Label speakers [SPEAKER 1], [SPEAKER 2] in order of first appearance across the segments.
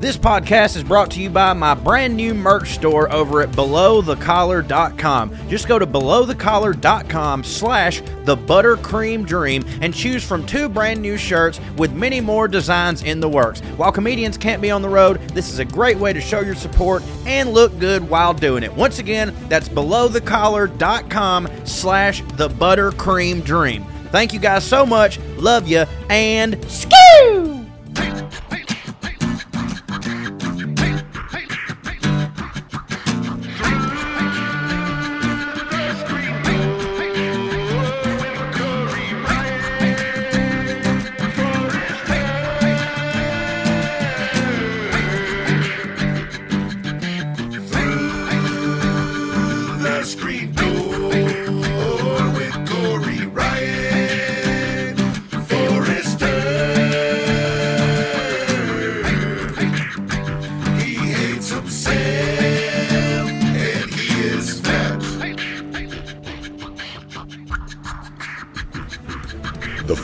[SPEAKER 1] This podcast is brought to you by my brand new merch store over at belowthecollar.com. Just go to belowthecollar.com slash the buttercream dream and choose from two brand new shirts with many more designs in the works. While comedians can't be on the road, this is a great way to show your support and look good while doing it. Once again, that's belowthecollar.com slash the buttercream dream. Thank you guys so much. Love you and skoo!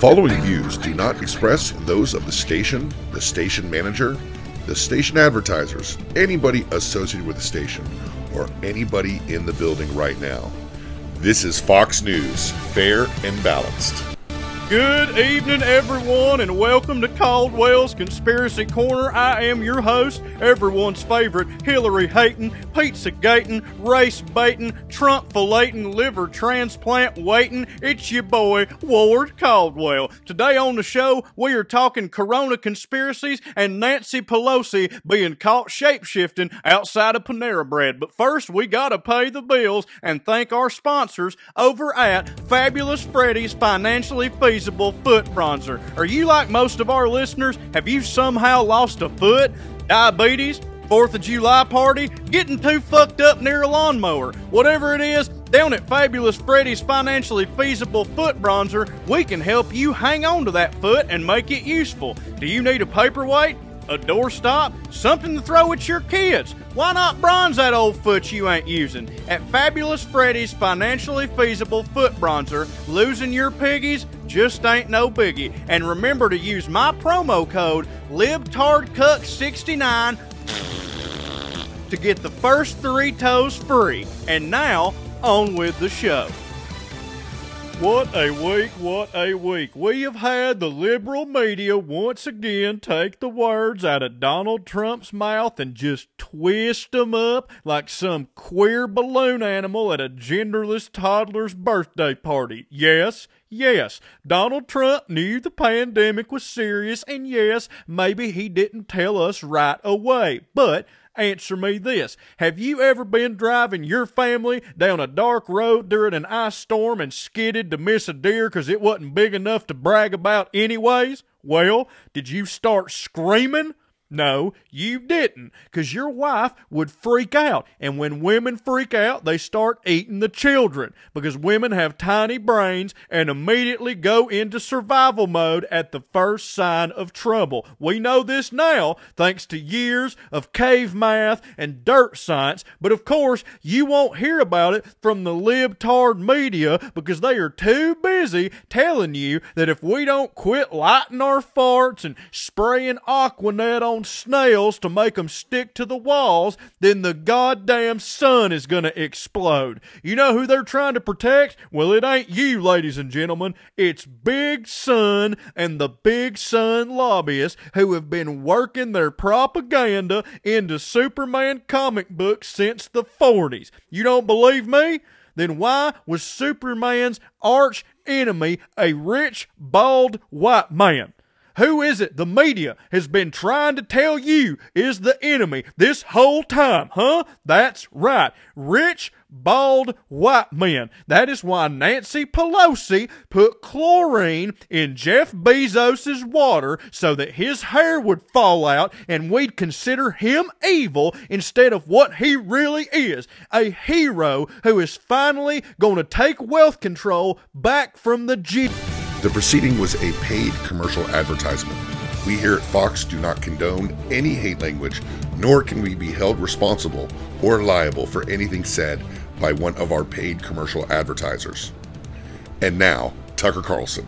[SPEAKER 2] Following views do not express those of the station, the station manager, the station advertisers, anybody associated with the station, or anybody in the building right now. This is Fox News, fair and balanced.
[SPEAKER 1] Good evening, everyone, and welcome to Caldwell's Conspiracy Corner. I am your host, everyone's favorite Hillary hating, pizza gating, race baiting, Trump filleting, liver transplant waiting. It's your boy, Ward Caldwell. Today on the show, we are talking Corona conspiracies and Nancy Pelosi being caught shapeshifting outside of Panera Bread. But first, we gotta pay the bills and thank our sponsors over at Fabulous Freddy's Financially Feasible Foot Bronzer. Are you like most of our listeners? Have you somehow lost a foot? Diabetes? Fourth of July party? Getting too fucked up near a lawnmower? Whatever it is, down at Fabulous Freddy's Financially Feasible Foot Bronzer, we can help you hang on to that foot and make it useful. Do you need a paperweight? A doorstop? Something to throw at your kids? Why not bronze that old foot you ain't using? At Fabulous Freddy's Financially Feasible Foot Bronzer, losing your piggies just ain't no biggie. And remember to use my promo code LibTardCuck69 to get the first three toes free. And now, on with the show. What a week, what a week. We have had the liberal media once again take the words out of Donald Trump's mouth and just twist them up like some queer balloon animal at a genderless toddler's birthday party. Yes, Yes, Donald Trump knew the pandemic was serious, and yes, maybe he didn't tell us right away. But answer me this Have you ever been driving your family down a dark road during an ice storm and skidded to miss a deer because it wasn't big enough to brag about, anyways? Well, did you start screaming? No, you didn't, because your wife would freak out. And when women freak out, they start eating the children, because women have tiny brains and immediately go into survival mode at the first sign of trouble. We know this now thanks to years of cave math and dirt science, but of course, you won't hear about it from the libtard media because they are too busy telling you that if we don't quit lighting our farts and spraying Aquanet on on snails to make 'em stick to the walls, then the goddamn sun is gonna explode. You know who they're trying to protect? Well, it ain't you, ladies and gentlemen. It's Big Sun and the Big Sun lobbyists who have been working their propaganda into Superman comic books since the 40s. You don't believe me? Then why was Superman's arch enemy a rich, bald white man? Who is it the media has been trying to tell you is the enemy this whole time, huh? That's right. Rich, bald white men. That is why Nancy Pelosi put chlorine in Jeff Bezos's water so that his hair would fall out and we'd consider him evil instead of what he really is. A hero who is finally going to take wealth control back from the G.
[SPEAKER 2] The proceeding was a paid commercial advertisement. We here at Fox do not condone any hate language, nor can we be held responsible or liable for anything said by one of our paid commercial advertisers. And now, Tucker Carlson.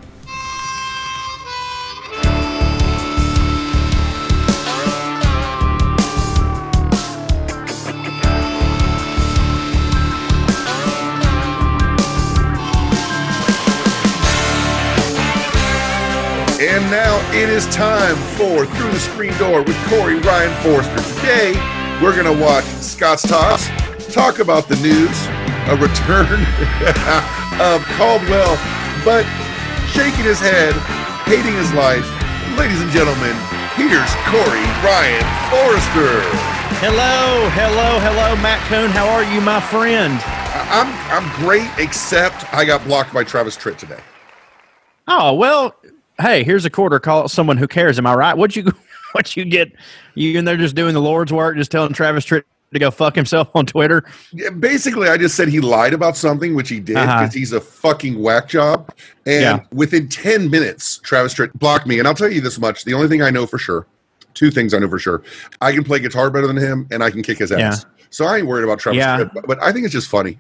[SPEAKER 2] And now it is time for Through the Screen Door with Corey Ryan Forrester. Today, we're going to watch Scott's Tots talk about the news, a return of Caldwell, but shaking his head, hating his life. Ladies and gentlemen, here's Corey Ryan Forrester.
[SPEAKER 3] Hello, hello, hello, Matt Coon. How are you, my friend?
[SPEAKER 2] I'm I'm great, except I got blocked by Travis Tritt today.
[SPEAKER 3] Oh well, hey, here's a quarter. Call someone who cares. Am I right? What you what you get? You in there just doing the Lord's work, just telling Travis Tritt to go fuck himself on Twitter.
[SPEAKER 2] Yeah, basically, I just said he lied about something, which he did because
[SPEAKER 3] Uh-huh.
[SPEAKER 2] he's a fucking whack job. And
[SPEAKER 3] Yeah.
[SPEAKER 2] within 10 minutes, Travis Tritt blocked me. And I'll tell you this much the only thing I know for sure, two things I know for sure I can play guitar better than him, and I can kick his ass. So I ain't worried about Travis
[SPEAKER 3] Yeah.
[SPEAKER 2] Tritt, but I think it's just funny.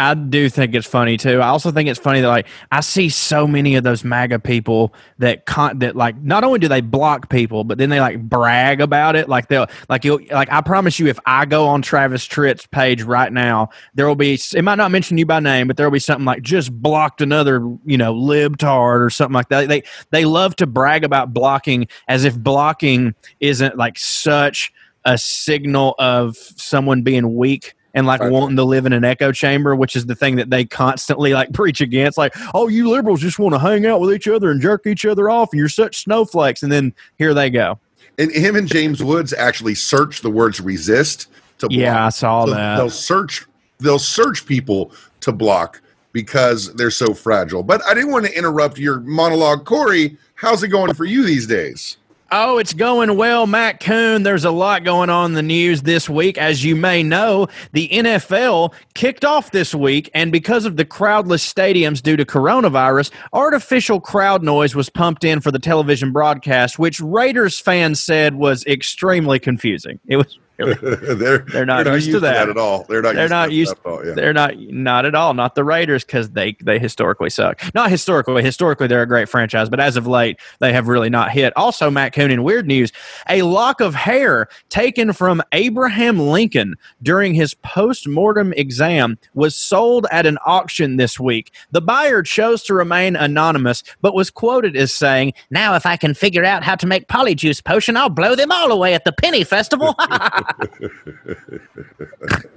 [SPEAKER 3] I do think it's funny too. I also think it's funny that like I see so many of those MAGA people that con- that like not only do they block people, but then they like brag about it. Like they'll like you like I promise you, if I go on Travis Tritt's page right now, there will be it might not mention you by name, but there will be something like just blocked another you know libtard or something like that. They they love to brag about blocking as if blocking isn't like such a signal of someone being weak and like
[SPEAKER 2] Right.
[SPEAKER 3] wanting to live in an echo chamber, which is the thing that they constantly like preach against. Like, oh, you liberals just want to hang out with each other and jerk each other off, and you're such snowflakes. And then here they go.
[SPEAKER 2] And him and James Woods actually search the words resist to block.
[SPEAKER 3] Yeah, I saw
[SPEAKER 2] So
[SPEAKER 3] that.
[SPEAKER 2] They'll search they'll search people to block because they're so fragile. But I didn't want to interrupt your monologue. Corey, how's it going for you these days?
[SPEAKER 3] Oh, it's going well, Matt Coon. There's a lot going on in the news this week. As you may know, the NFL kicked off this week, and because of the crowdless stadiums due to coronavirus, artificial crowd noise was pumped in for the television broadcast, which Raiders fans said was extremely confusing. It was. It was
[SPEAKER 2] they're,
[SPEAKER 3] They're not used to that.
[SPEAKER 2] at all. They're not.
[SPEAKER 3] they're
[SPEAKER 2] used
[SPEAKER 3] not
[SPEAKER 2] to
[SPEAKER 3] used.
[SPEAKER 2] that at all, yeah.
[SPEAKER 3] They're not not at all. Not the Raiders because they they historically suck. Not historically. Historically, they're a great franchise, but as of late, they have really not hit. Also, Matt Coon in weird news: a lock of hair taken from Abraham Lincoln during his post mortem exam was sold at an auction this week. The buyer chose to remain anonymous, but was quoted as saying, "Now, if I can figure out how to make polyjuice potion, I'll blow them all away at the Penny Festival."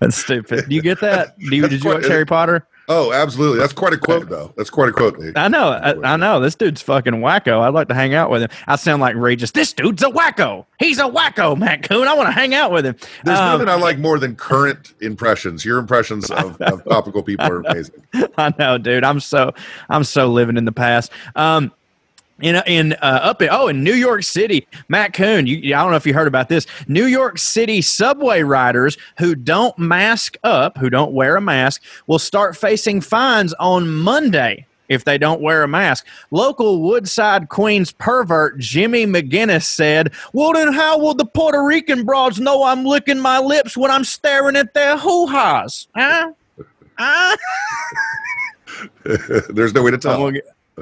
[SPEAKER 3] That's stupid. Do you get that? Do you, did you watch Harry Potter?
[SPEAKER 2] Oh, absolutely. That's quite a quote, though. That's quite a quote. Nate.
[SPEAKER 3] I know. I, I know. This dude's fucking wacko. I'd like to hang out with him. I sound like Regis. This dude's a wacko. He's a wacko, Matt Coon. I want to hang out with him.
[SPEAKER 2] There's
[SPEAKER 3] Um,
[SPEAKER 2] nothing I like more than current impressions. Your impressions of, of topical people are amazing.
[SPEAKER 3] I know, dude. I'm so I'm so living in the past. Um, in in uh, up in oh in New York City, Matt Coon. You, I don't know if you heard about this. New York City subway riders who don't mask up, who don't wear a mask, will start facing fines on Monday. If they don't wear a mask, local Woodside Queens pervert Jimmy McGinnis said, Well, then, how will the Puerto Rican broads know I'm licking my lips when I'm staring at their hoo ha's? Huh? Huh?
[SPEAKER 2] There's no way to tell.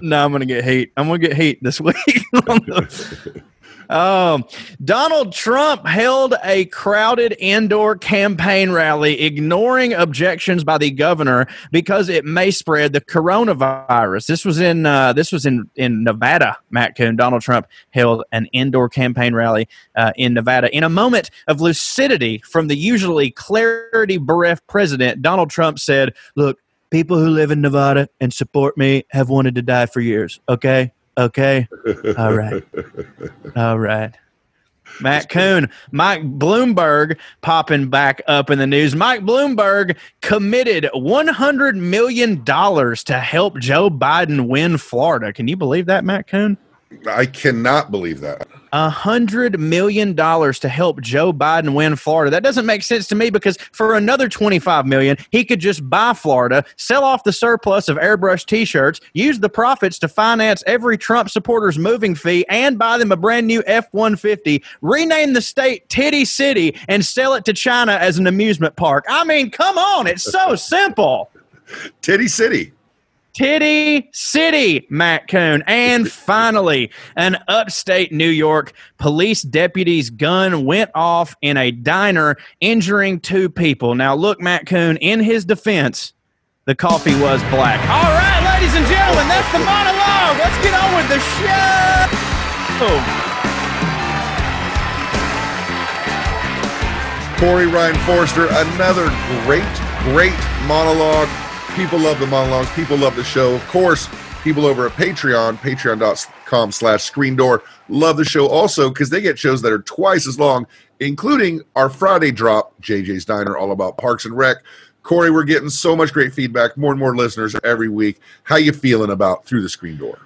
[SPEAKER 3] No, I'm gonna get hate. I'm gonna get hate this week. the- Um, Donald Trump held a crowded indoor campaign rally, ignoring objections by the governor because it may spread the coronavirus. This was in uh, this was in in Nevada. Matt Coon, Donald Trump held an indoor campaign rally uh, in Nevada. In a moment of lucidity from the usually clarity bereft president, Donald Trump said, "Look." People who live in Nevada and support me have wanted to die for years. Okay, okay, all right. All right. Matt Coon, Mike Bloomberg popping back up in the news. Mike Bloomberg committed $100 million to help Joe Biden win Florida. Can you believe that, Matt Coon?
[SPEAKER 2] I cannot believe that.
[SPEAKER 3] A hundred million dollars to help Joe Biden win Florida. That doesn't make sense to me because for another twenty-five million, he could just buy Florida, sell off the surplus of airbrush T-shirts, use the profits to finance every Trump supporter's moving fee, and buy them a brand new F-150, rename the state Titty City, and sell it to China as an amusement park. I mean, come on, it's so simple.
[SPEAKER 2] Titty City.
[SPEAKER 3] Titty City, Matt Coon. And finally, an upstate New York police deputy's gun went off in a diner, injuring two people. Now, look, Matt Coon, in his defense, the coffee was black. All right, ladies and gentlemen, that's the monologue. Let's get on with the show.
[SPEAKER 2] Corey Ryan Forrester, another great, great monologue. People love the monologues. People love the show. Of course, people over at Patreon, patreon.com slash screen door, love the show also because they get shows that are twice as long, including our Friday drop, JJ's Diner, all about Parks and Rec. Corey, we're getting so much great feedback, more and more listeners every week. How you feeling about Through the Screen Door?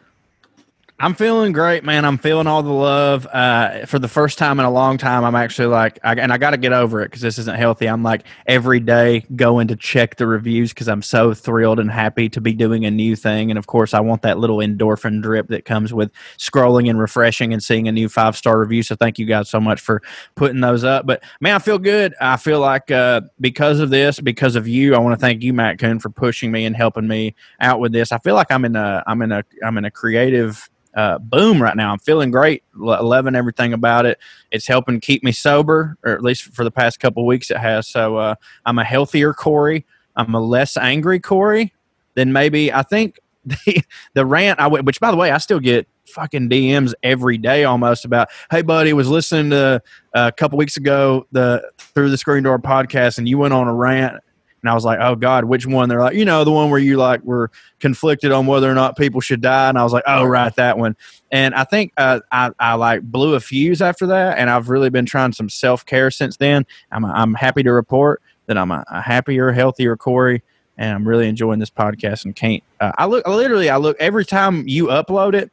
[SPEAKER 3] I'm feeling great, man. I'm feeling all the love. Uh, for the first time in a long time, I'm actually like, I, and I got to get over it because this isn't healthy. I'm like every day going to check the reviews because I'm so thrilled and happy to be doing a new thing. And of course, I want that little endorphin drip that comes with scrolling and refreshing and seeing a new five star review. So thank you guys so much for putting those up. But man, I feel good. I feel like uh, because of this, because of you, I want to thank you, Matt Coon, for pushing me and helping me out with this. I feel like I'm in a, I'm in a, I'm in a creative uh, boom right now. I'm feeling great, loving everything about it. It's helping keep me sober, or at least for the past couple weeks it has. So uh, I'm a healthier Corey. I'm a less angry Corey than maybe I think the the rant I went. Which by the way, I still get fucking DMs every day almost about, hey buddy, was listening to uh, a couple weeks ago the through the screen door podcast, and you went on a rant and I was like, oh God, which one? They're like, you know, the one where you like were conflicted on whether or not people should die. And I was like, oh, right, that one. And I think uh, I, I like blew a fuse after that. And I've really been trying some self care since then. I'm, I'm happy to report that I'm a, a, happier, healthier Corey. And I'm really enjoying this podcast and can't, uh, I look, literally, I look every time you upload it,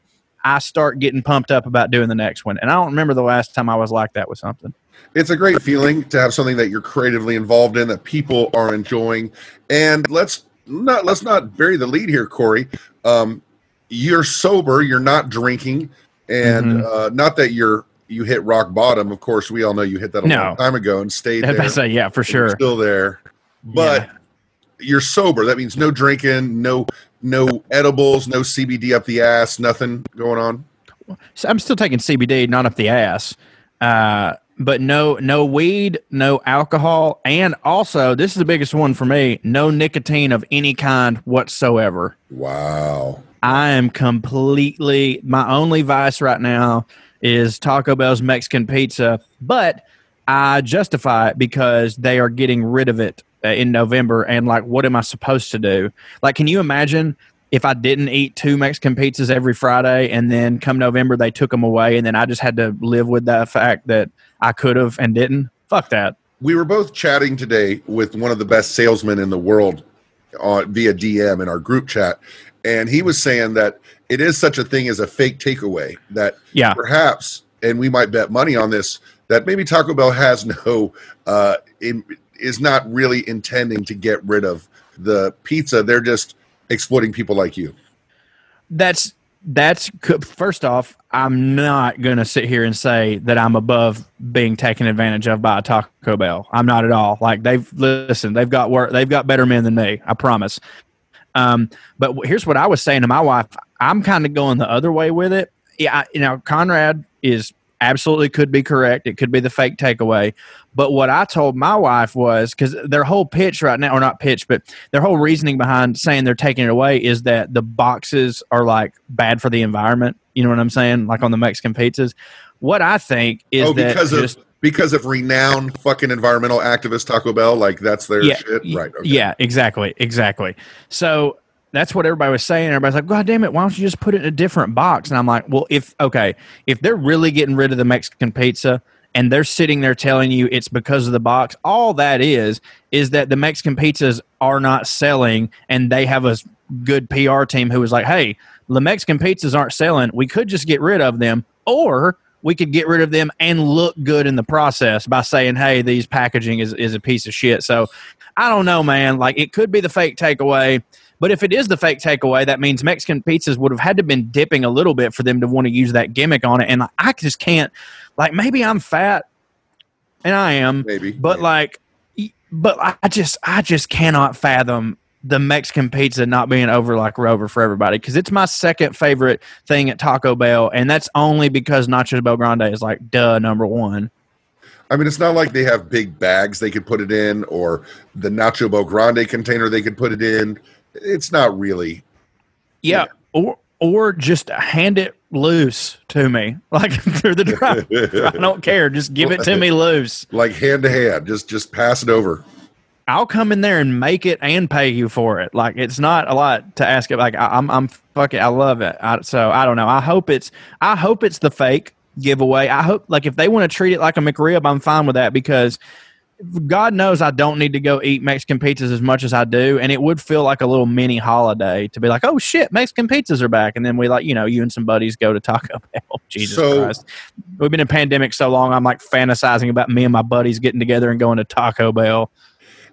[SPEAKER 3] I start getting pumped up about doing the next one. And I don't remember the last time I was like that with something
[SPEAKER 2] it's a great feeling to have something that you're creatively involved in that people are enjoying. And let's not let's not bury the lead here, Corey. Um, you're sober, you're not drinking, and mm-hmm. uh, not that you're you hit rock bottom. Of course, we all know you hit that a no. long time ago and stayed there.
[SPEAKER 3] Say, yeah, for sure,
[SPEAKER 2] still there. But yeah. you're sober. That means no drinking, no no edibles, no CBD up the ass, nothing going on.
[SPEAKER 3] So I'm still taking CBD, not up the ass. Uh, but no no weed no alcohol and also this is the biggest one for me no nicotine of any kind whatsoever
[SPEAKER 2] wow
[SPEAKER 3] i am completely my only vice right now is taco bell's mexican pizza but i justify it because they are getting rid of it uh, in november and like what am i supposed to do like can you imagine if I didn't eat two Mexican pizzas every Friday and then come November they took them away and then I just had to live with that fact that I could have and didn't. Fuck that.
[SPEAKER 2] We were both chatting today with one of the best salesmen in the world uh, via DM in our group chat, and he was saying that it is such a thing as a fake takeaway that
[SPEAKER 3] yeah.
[SPEAKER 2] perhaps, and we might bet money on this, that maybe Taco Bell has no, uh, in, is not really intending to get rid of the pizza. They're just exploiting people like you.
[SPEAKER 3] That's that's first off, I'm not to sit here and say that I'm above being taken advantage of by a Taco Bell. I'm not at all. Like they've listened, they've got work, they've got better men than me. I promise. Um, but here's what I was saying to my wife. I'm kind of going the other way with it. Yeah, I, you know, Conrad is absolutely could be correct. It could be the fake takeaway. But what I told my wife was because their whole pitch right now, or not pitch, but their whole reasoning behind saying they're taking it away is that the boxes are like bad for the environment. You know what I'm saying? Like on the Mexican pizzas. What I think is
[SPEAKER 2] oh,
[SPEAKER 3] that
[SPEAKER 2] because
[SPEAKER 3] just,
[SPEAKER 2] of because of renowned fucking environmental activist Taco Bell, like that's their
[SPEAKER 3] yeah,
[SPEAKER 2] shit, right? Okay.
[SPEAKER 3] Yeah, exactly, exactly. So that's what everybody was saying. Everybody's like, "God damn it, why don't you just put it in a different box?" And I'm like, "Well, if okay, if they're really getting rid of the Mexican pizza." And they're sitting there telling you it's because of the box. All that is is that the Mexican pizzas are not selling, and they have a good PR team who was like, "Hey, the Mexican pizzas aren't selling. We could just get rid of them, or we could get rid of them and look good in the process by saying, hey, these packaging is, is a piece of shit. So I don't know, man. Like it could be the fake takeaway. But if it is the fake takeaway, that means Mexican pizzas would have had to been dipping a little bit for them to want to use that gimmick on it. And I just can't. Like maybe I'm fat, and I am.
[SPEAKER 2] Maybe,
[SPEAKER 3] But
[SPEAKER 2] maybe.
[SPEAKER 3] like, but I just I just cannot fathom the Mexican pizza not being over like Rover for everybody because it's my second favorite thing at Taco Bell, and that's only because Nachos Bel Grande is like duh number one.
[SPEAKER 2] I mean, it's not like they have big bags they could put it in, or the Nacho Bel Grande container they could put it in. It's not really.
[SPEAKER 3] Yeah, or or just hand it loose to me like through the drive. I don't care. Just give it to me loose.
[SPEAKER 2] like hand to hand. Just just pass it over.
[SPEAKER 3] I'll come in there and make it and pay you for it. Like it's not a lot to ask it. Like I, I'm, I'm fucking, I love it. I, so I don't know. I hope it's, I hope it's the fake giveaway. I hope like if they want to treat it like a McRib, I'm fine with that because God knows I don't need to go eat Mexican pizzas as much as I do, and it would feel like a little mini holiday to be like, oh shit, Mexican pizzas are back, and then we like, you know, you and some buddies go to Taco Bell. Jesus
[SPEAKER 2] So-
[SPEAKER 3] Christ, we've been in pandemic so long, I'm like fantasizing about me and my buddies getting together and going to Taco Bell.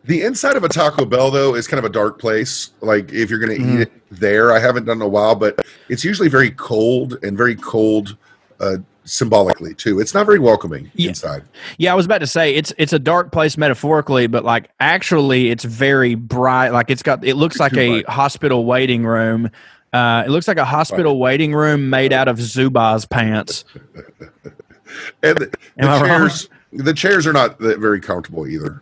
[SPEAKER 2] The inside of a Taco Bell, though, is kind of a dark place. Like if you're going to
[SPEAKER 3] Mhm.
[SPEAKER 2] eat it there, I haven't done it in a while, but it's usually very cold and very cold uh, symbolically too. It's not very welcoming
[SPEAKER 3] Yeah.
[SPEAKER 2] inside.
[SPEAKER 3] Yeah, I was about to say it's it's a dark place metaphorically, but like actually, it's very bright. Like it's got it looks like a
[SPEAKER 2] bright.
[SPEAKER 3] hospital waiting room. Uh, it looks like a hospital waiting room made out of Zubaz pants.
[SPEAKER 2] And the, the
[SPEAKER 3] wrong?
[SPEAKER 2] chairs, the chairs are not very comfortable either.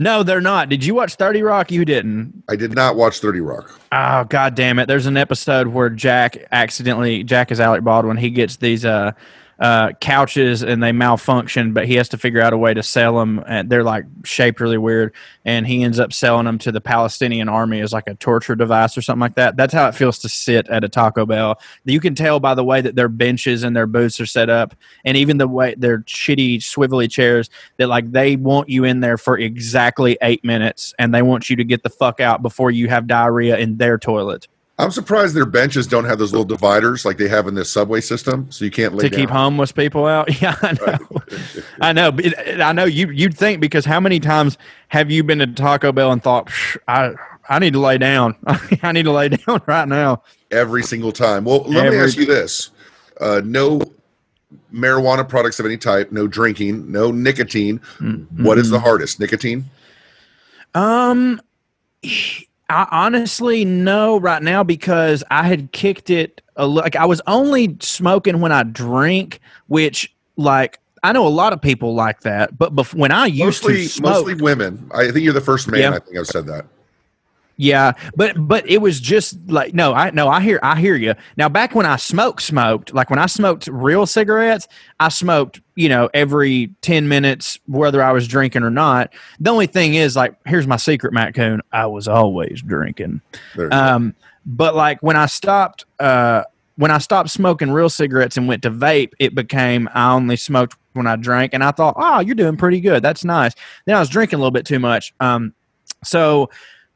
[SPEAKER 3] No, they're not. Did you watch Thirty Rock? You didn't.
[SPEAKER 2] I did not watch Thirty Rock.
[SPEAKER 3] Oh god damn it! There's an episode where Jack accidentally Jack is Alec Baldwin. He gets these uh, uh, couches and they malfunction, but he has to figure out a way to sell them. And they're like shaped really weird, and he ends up selling them to the Palestinian army as like a torture device or something like that. That's how it feels to sit at a Taco Bell. You can tell by the way that their benches and their booths are set up, and even the way their shitty swivelly chairs. That like they want you in there for exactly eight minutes, and they want you to get the fuck out before you have diarrhea in their toilet
[SPEAKER 2] I'm surprised their benches don't have those little dividers like they have in this subway system, so you can't lay
[SPEAKER 3] to
[SPEAKER 2] down.
[SPEAKER 3] keep homeless people out. Yeah, I know. I know. it- I know you. You'd think because how many times have you been to Taco Bell and thought, "Psh, I I need to lay down. I need to lay down right now.
[SPEAKER 2] every single time. Well, let me ask you this: uh, no marijuana products of any type, no drinking, no nicotine. What is the hardest? Nicotine.
[SPEAKER 3] Um, I honestly no right now because I had kicked it. A, like I was only smoking when I drink, which like I know a lot of people like that. But bef- when I used
[SPEAKER 2] Mostly,
[SPEAKER 3] to smoke,
[SPEAKER 2] mostly women. I think you're the first man.
[SPEAKER 3] Yeah.
[SPEAKER 2] I think I've said that.
[SPEAKER 3] Yeah, but but it was just like no, I no, I hear I hear you. Now back when I smoked smoked, like when I smoked real cigarettes, I smoked, you know, every 10 minutes whether I was drinking or not. The only thing is like here's my secret Matt Coon, I was always drinking. Um but like when I stopped uh when I stopped smoking real cigarettes and went to vape, it became I only smoked when I drank and I thought, "Oh, you're doing pretty good. That's nice." Then I was drinking a little bit too much. Um so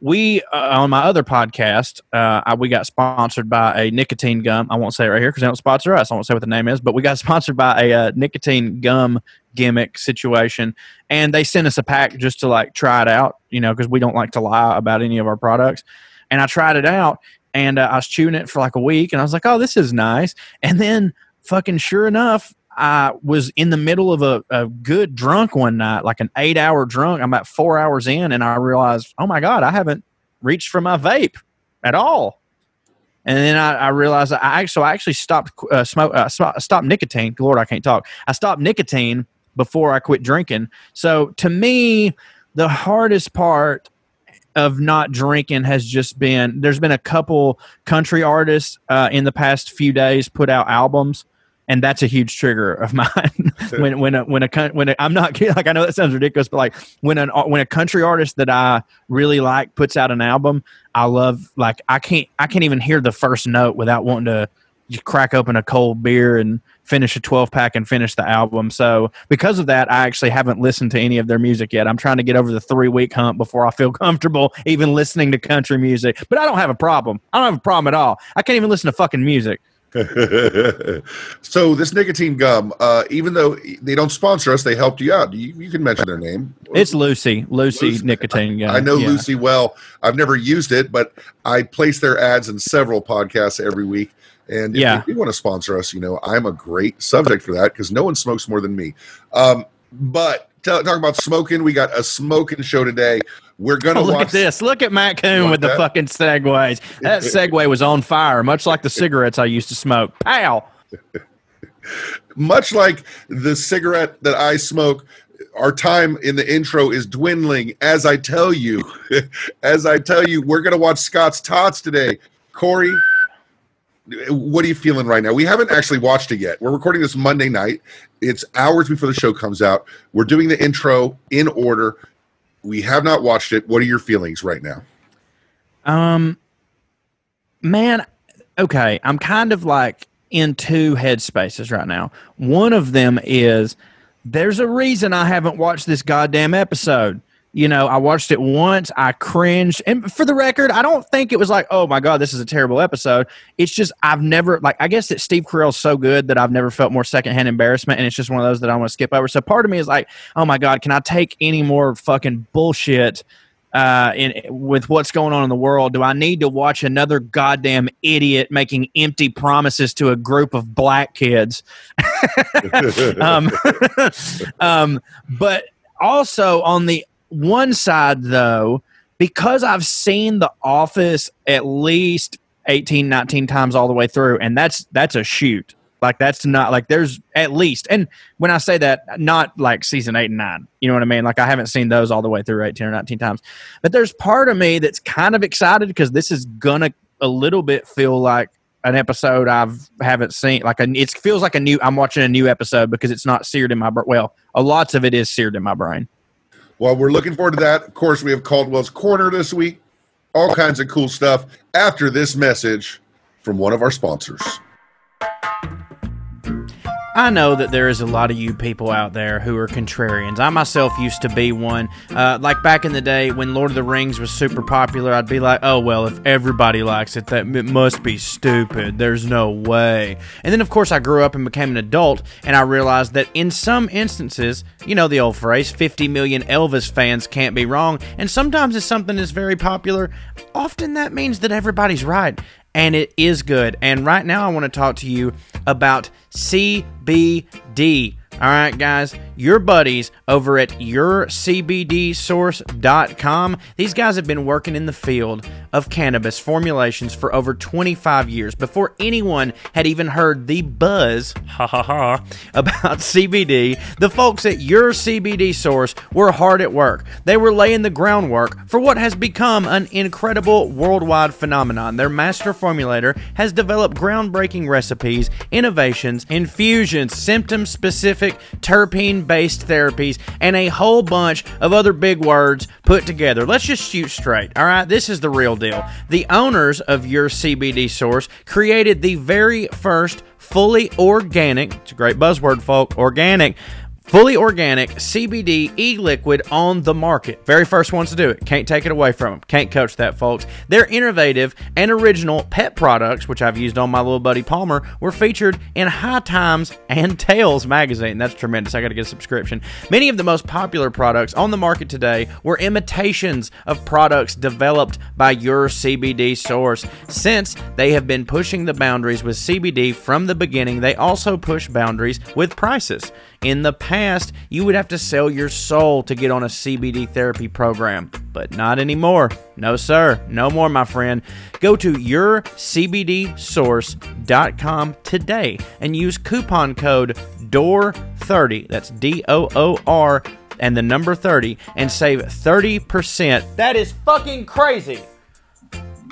[SPEAKER 3] we uh, on my other podcast uh, I, we got sponsored by a nicotine gum. I won't say it right here because they don't sponsor us. I won't say what the name is but we got sponsored by a uh, nicotine gum gimmick situation and they sent us a pack just to like try it out you know because we don't like to lie about any of our products. And i tried it out and uh, i was chewing it for like a week and i was like oh this is nice. And then fucking sure enough I was in the middle of a, a good drunk one night, like an eight hour drunk. I'm about four hours in, and I realized, oh my God, I haven't reached for my vape at all. And then I, I realized I actually, so I actually stopped uh, smoke, uh, stopped nicotine. Lord, I can't talk. I stopped nicotine before I quit drinking. So to me, the hardest part of not drinking has just been there's been a couple country artists uh, in the past few days put out albums and that's a huge trigger of mine when when a, when a when a, I'm not like I know that sounds ridiculous but like when an when a country artist that I really like puts out an album I love like I can't I can't even hear the first note without wanting to crack open a cold beer and finish a 12 pack and finish the album. So because of that, I actually haven't listened to any of their music yet. I'm trying to get over the three week hump before I feel comfortable even listening to country music. But I don't have a problem. I don't have a problem at all. I can't even listen to fucking music.
[SPEAKER 2] so this nicotine gum, uh, even though they don't sponsor us, they helped you out. You, you can mention their name.
[SPEAKER 3] It's Lucy, Lucy,
[SPEAKER 2] Lucy.
[SPEAKER 3] nicotine gum.
[SPEAKER 2] I know
[SPEAKER 3] Yeah.
[SPEAKER 2] Lucy well. I've never used it, but I place their ads in several podcasts every week. And if
[SPEAKER 3] Yeah.
[SPEAKER 2] you want to sponsor us, you know, I'm a great subject for that because no one smokes more than me. Um, but talking about smoking, we got a smoking show today. We're gonna
[SPEAKER 3] Oh, look
[SPEAKER 2] watch
[SPEAKER 3] at this. Look at Matt Coon with the fucking segues. That segue was on fire, much like the cigarettes I used to smoke. Pow!
[SPEAKER 2] much like the cigarette that I smoke, our time in the intro is dwindling. As I tell you, as I tell you, we're gonna watch Scott's Tots today. Corey, what are you feeling right now? We haven't actually watched it yet. We're recording this Monday night. It's hours before the show comes out. We're doing the intro in order. We have not watched it. What are your feelings right now?
[SPEAKER 3] Um, man, okay, I'm kind of like in two headspaces right now. One of them is there's a reason I haven't watched this goddamn episode. You know, I watched it once, I cringed. And for the record, I don't think it was like, oh my God, this is a terrible episode. It's just, I've never, like, I guess that Steve Carell's so good that I've never felt more secondhand embarrassment. And it's just one of those that I want to skip over. So part of me is like, oh my God, can I take any more fucking bullshit? uh, in with what's going on in the world, do I need to watch another goddamn idiot making empty promises to a group of black kids? um, um, but also on the one side, though, because I've seen The Office at least 18, 19 times all the way through, and that's that's a shoot. Like that's not like there's at least, and when I say that, not like season eight and nine. You know what I mean? Like I haven't seen those all the way through eighteen or nineteen times, but there's part of me that's kind of excited because this is gonna a little bit feel like an episode I've haven't seen. Like a, it feels like a new. I'm watching a new episode because it's not seared in my. Well, a lots of it is seared in my brain.
[SPEAKER 2] Well, we're looking forward to that. Of course, we have Caldwell's Corner this week. All kinds of cool stuff after this message from one of our sponsors.
[SPEAKER 3] I know that there is a lot of you people out there who are contrarians. I myself used to be one. Uh, like back in the day when Lord of the Rings was super popular, I'd be like, oh, well, if everybody likes it, that it must be stupid. There's no way. And then, of course, I grew up and became an adult, and I realized that in some instances, you know the old phrase, 50 million Elvis fans can't be wrong. And sometimes if something is very popular, often that means that everybody's right and it is good. And right now, I want to talk to you about CBD. All right, guys, your buddies over at yourcbdsource.com. These guys have been working in the field of cannabis formulations for over 25 years before anyone had even heard the buzz, ha ha ha, about CBD. The folks at Your CBD Source were hard at work. They were laying the groundwork for what has become an incredible worldwide phenomenon. Their master formulator has developed groundbreaking recipes, innovations, infusions, symptom specific, terpene based therapies, and a whole bunch of other big words put together. Let's just shoot straight. All right, this is the real deal. The owners of your CBD source created the very first fully organic, it's a great buzzword, folk, organic. Fully organic CBD e liquid on the market. Very first ones to do it. Can't take it away from them. Can't coach that, folks. Their innovative and original pet products, which I've used on my little buddy Palmer, were featured in High Times and Tales magazine. That's tremendous. I got to get a subscription. Many of the most popular products on the market today were imitations of products developed by your CBD source. Since they have been pushing the boundaries with CBD from the beginning, they also push boundaries with prices. In the past, you would have to sell your soul to get on a CBD therapy program, but not anymore. No, sir. No more, my friend. Go to yourcbdsource.com today and use coupon code DOOR30. That's D O O R and the number 30 and save 30%. That is fucking crazy.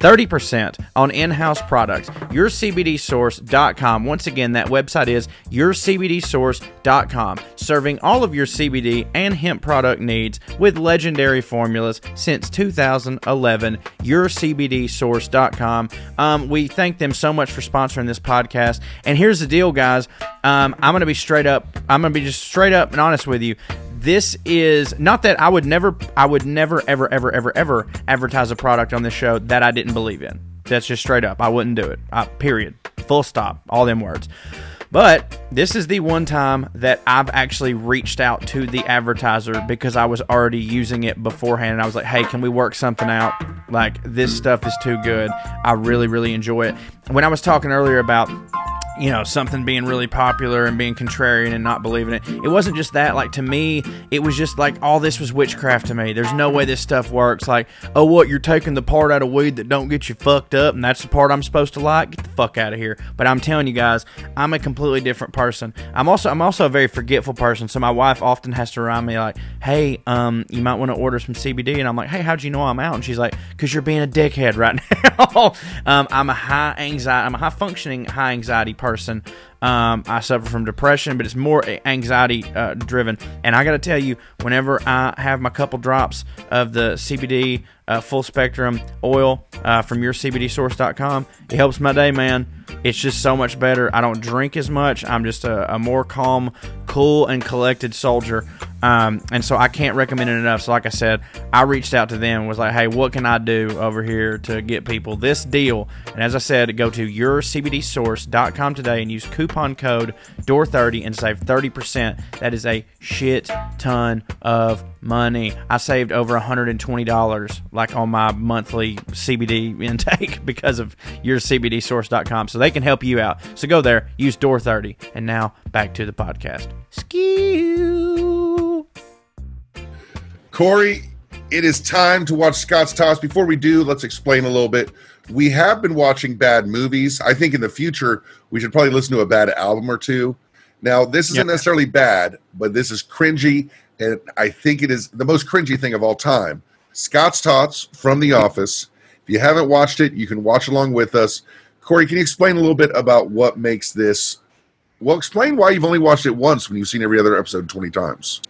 [SPEAKER 3] 30% on in-house products. YourCBDSource.com. Once again, that website is YourCBDSource.com, serving all of your CBD and hemp product needs with legendary formulas since 2011. YourCBDSource.com. Um, we thank them so much for sponsoring this podcast. And here's the deal, guys. Um, I'm going to be straight up. I'm going to be just straight up and honest with you this is not that I would never I would never ever ever ever ever advertise a product on this show that I didn't believe in. That's just straight up. I wouldn't do it. I, period. Full stop. All them words. But this is the one time that I've actually reached out to the advertiser because I was already using it beforehand. And I was like, hey, can we work something out? Like, this stuff is too good. I really, really enjoy it. When I was talking earlier about you know something being really popular and being contrarian and not believing it. It wasn't just that. Like to me it was just like all this was witchcraft to me. There's no way this stuff works. Like oh what? You're taking the part out of weed that don't get you fucked up and that's the part i'm supposed to like? Get the fuck out of here. But i'm telling you guys i'm a completely different person. I'm also i'm also a very forgetful person so my wife often has to remind me like hey um you might want to order some cbd and i'm like hey how'd you know i'm out? And she's like because you're being a dickhead right now. Um, i'm a high anxiety i'm a high functioning high anxiety person. Um, I suffer from depression, but it's more anxiety uh, driven. And I got to tell you, whenever I have my couple drops of the CBD uh, full spectrum oil uh, from yourcbdsource.com, it helps my day, man. It's just so much better. I don't drink as much. I'm just a, a more calm, cool, and collected soldier. Um, and so I can't recommend it enough. So, like I said, I reached out to them was like, hey, what can I do over here to get people this deal? And as I said, go to yourcbdsource.com today and use coupon code DOOR30 and save 30%. That is a shit ton of money. I saved over $120 like on my monthly CBD intake because of yourcbdsource.com. So they can help you out. So go there, use DOOR30. And now back to the podcast. Skew.
[SPEAKER 2] Corey, it is time to watch Scott's Tots. Before we do, let's explain a little bit. We have been watching bad movies. I think in the future we should probably listen to a bad album or two. Now, this isn't
[SPEAKER 3] Yep.
[SPEAKER 2] necessarily bad, but this is cringy, and I think it is the most cringy thing of all time. Scott's Tots from The Office. If you haven't watched it, you can watch along with us. Corey, can you explain a little bit about what makes this? Well, explain why you've only watched it once when you've seen every other episode 20 times.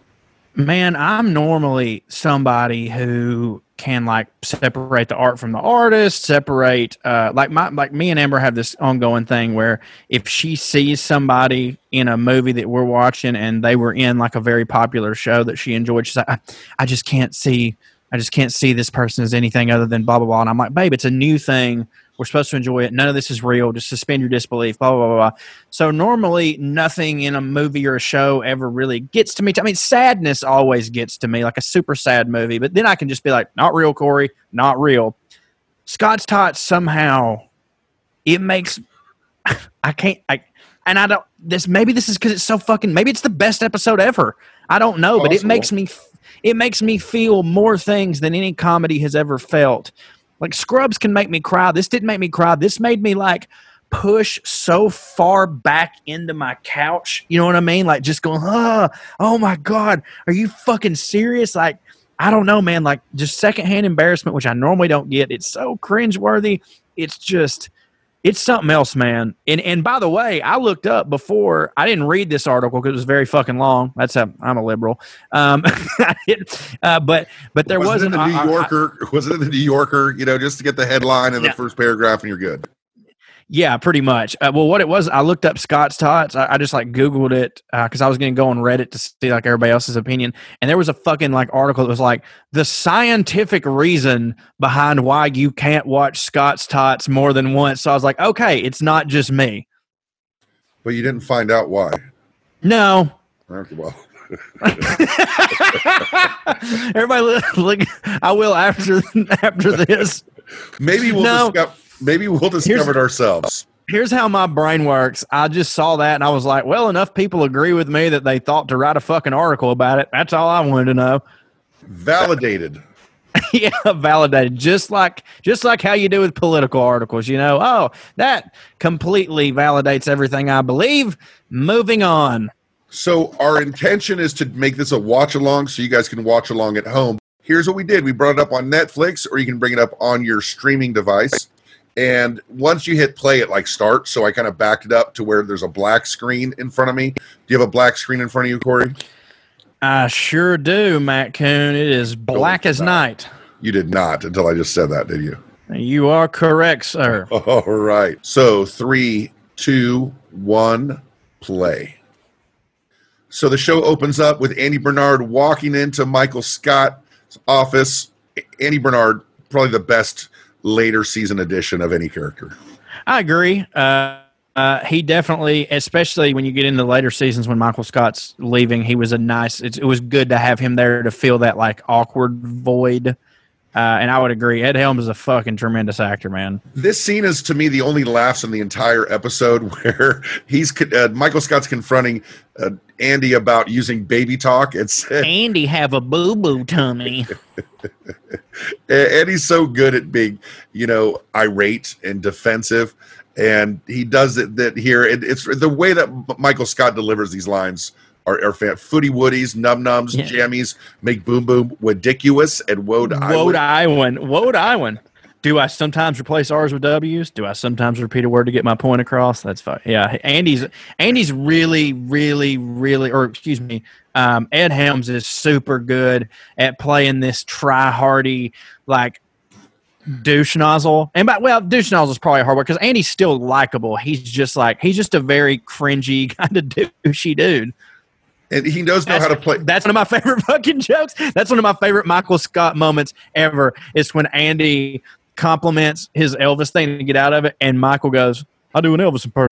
[SPEAKER 3] Man, I'm normally somebody who can like separate the art from the artist, separate uh like my like me and Amber have this ongoing thing where if she sees somebody in a movie that we're watching and they were in like a very popular show that she enjoyed, she's like, I, I just can't see I just can't see this person as anything other than blah blah blah. And I'm like, babe, it's a new thing. We're supposed to enjoy it. None of this is real. Just suspend your disbelief. Blah blah blah blah. So normally, nothing in a movie or a show ever really gets to me. I mean, sadness always gets to me, like a super sad movie. But then I can just be like, not real, Corey, not real. Scott's Tots somehow it makes I can't I and I don't this maybe this is because it's so fucking maybe it's the best episode ever. I don't know, but it makes me it makes me feel more things than any comedy has ever felt. Like Scrubs can make me cry. This didn't make me cry. This made me like push so far back into my couch. You know what I mean? Like just going, oh, oh my God, are you fucking serious? Like, I don't know, man. Like just secondhand embarrassment, which I normally don't get. It's so cringeworthy. It's just it's something else, man. And and by the way, I looked up before. I didn't read this article because it was very fucking long. That's a I'm a liberal. Um, uh, but but there
[SPEAKER 2] was
[SPEAKER 3] was
[SPEAKER 2] the New
[SPEAKER 3] I- I-
[SPEAKER 2] Yorker? was it in the New Yorker? You know, just to get the headline and the first paragraph, and you're good.
[SPEAKER 3] Yeah, pretty much. Uh, well, what it was, I looked up Scott's Tots. I, I just like Googled it because I was going to go on Reddit to see like everybody else's opinion, and there was a fucking like article that was like the scientific reason behind why you can't watch Scott's Tots more than once. So I was like, okay, it's not just me.
[SPEAKER 2] But you didn't find out why.
[SPEAKER 3] No.
[SPEAKER 2] Okay, well,
[SPEAKER 3] Everybody, look, look. I will after after this.
[SPEAKER 2] maybe we'll
[SPEAKER 3] No.
[SPEAKER 2] discover. Maybe we'll discover it ourselves.
[SPEAKER 3] here's how my brain works. I just saw that and I was like, well, enough people agree with me that they thought to write a fucking article about it. That's all I wanted to know.
[SPEAKER 2] Validated.
[SPEAKER 3] yeah, validated. Just like just like how you do with political articles, you know. Oh, that completely validates everything I believe. Moving on.
[SPEAKER 2] So our intention is to make this a watch along so you guys can watch along at home. Here's what we did. We brought it up on Netflix or you can bring it up on your streaming device. And once you hit play, it like starts. So I kind of backed it up to where there's a black screen in front of me. Do you have a black screen in front of you, Corey?
[SPEAKER 3] I sure do, Matt Coon. It is black as night.
[SPEAKER 2] You did not until I just said that, did you?
[SPEAKER 3] You are correct, sir.
[SPEAKER 2] All right. So three, two, one, play. So the show opens up with Andy Bernard walking into Michael Scott's office. Andy Bernard, probably the best later season addition of any character.
[SPEAKER 3] I agree. Uh, uh, he definitely, especially when you get into later seasons when Michael Scott's leaving, he was a nice. It, it was good to have him there to fill that like awkward void. Uh, and I would agree. Ed Helms is a fucking tremendous actor, man.
[SPEAKER 2] This scene is to me the only laughs in the entire episode where he's uh, Michael Scott's confronting uh, Andy about using baby talk. It's
[SPEAKER 3] Andy have a boo boo tummy.
[SPEAKER 2] and he's so good at being, you know, irate and defensive, and he does it that here. It, it's the way that Michael Scott delivers these lines are, are fan- footy woodies, num nums,
[SPEAKER 3] Yeah.
[SPEAKER 2] jammies, make boom boom, ridiculous, and woe to
[SPEAKER 3] Woe to
[SPEAKER 2] Iwan.
[SPEAKER 3] Iwan. Woe to Iwan. Do I sometimes replace R's with W's? Do I sometimes repeat a word to get my point across? That's fine. Yeah, Andy's Andy's really, really, really, or excuse me, um, Ed Helms is super good at playing this try hardy like douche nozzle. And by well, douche nozzle is probably a hard word because Andy's still likable. He's just like he's just a very cringy kind of douchey dude.
[SPEAKER 2] And he knows know how to play.
[SPEAKER 3] That's one of my favorite fucking jokes. That's one of my favorite Michael Scott moments ever. It's when Andy compliments his Elvis thing to get out of it, and Michael goes, "I do an Elvis impersonation."